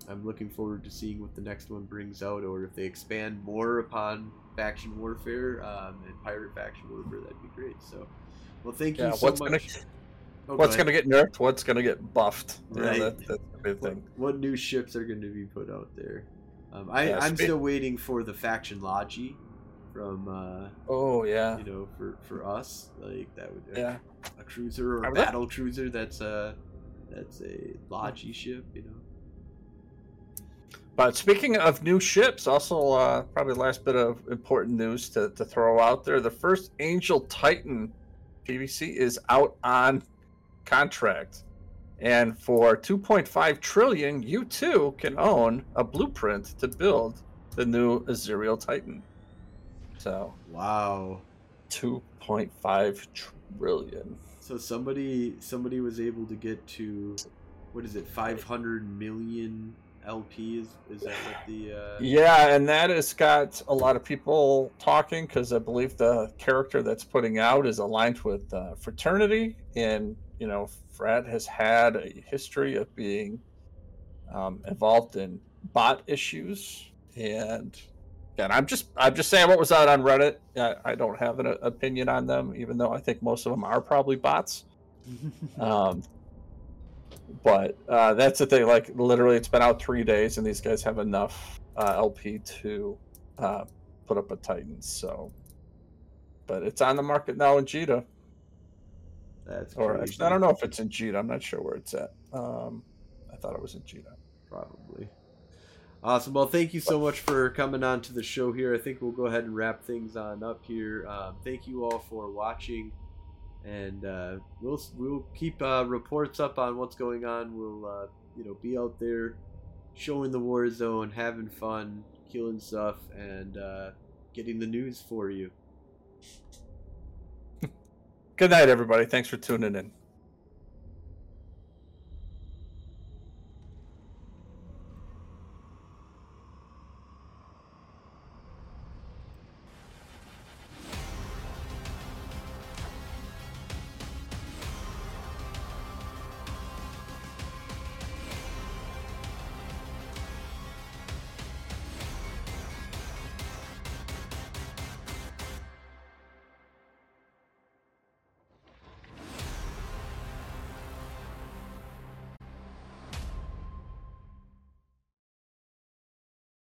I'm looking forward to seeing what the next one brings out, or if they expand more upon faction warfare um, and pirate faction warfare. That'd be great. So, well, thank Yeah, you so what's much. gonna Oh, what's go going to get nerfed? What's going to get buffed? You know, Right. that, that's the big what, thing. what new ships are going to be put out there? Um, I, Yeah, I'm spe- still waiting for the faction Logi from uh, Oh yeah, you know for for us like that would yeah. a cruiser or a battle cruiser that's a that's a Logi ship you know. But speaking of new ships, also uh, probably last bit of important news to, to throw out there: the first Angel Titan BPC is out on contract, and for 2.5 trillion, you too can own a blueprint to build the new Azariel Titan. So Wow. 2.5 trillion. So somebody somebody was able to get to what is it 500 million LPs? Is that what the uh, Yeah, and that has got a lot of people talking because I believe the character that's putting out is aligned with uh, fraternity, and you know, Frat has had a history of being um, involved in bot issues, and again, I'm just I'm just saying what was out on Reddit. I, I don't have an opinion on them, even though I think most of them are probably bots. Um, but uh, that's the thing. Like literally, it's been out three days, and these guys have enough uh, LP to uh, put up a Titan. So, but it's on the market now in Jita, That's or crazy. actually, I don't know if it's in Jita. I'm not sure where it's at. Um, I thought it was in Jita. Probably. Awesome. Well, thank you so much for coming on to the show here. I think we'll go ahead and wrap things on up here. Um, thank you all for watching, and uh, we'll we'll keep uh, reports up on what's going on. We'll uh, you know be out there showing the war zone, having fun, killing stuff, and uh, getting the news for you. Good night, everybody. Thanks for tuning in.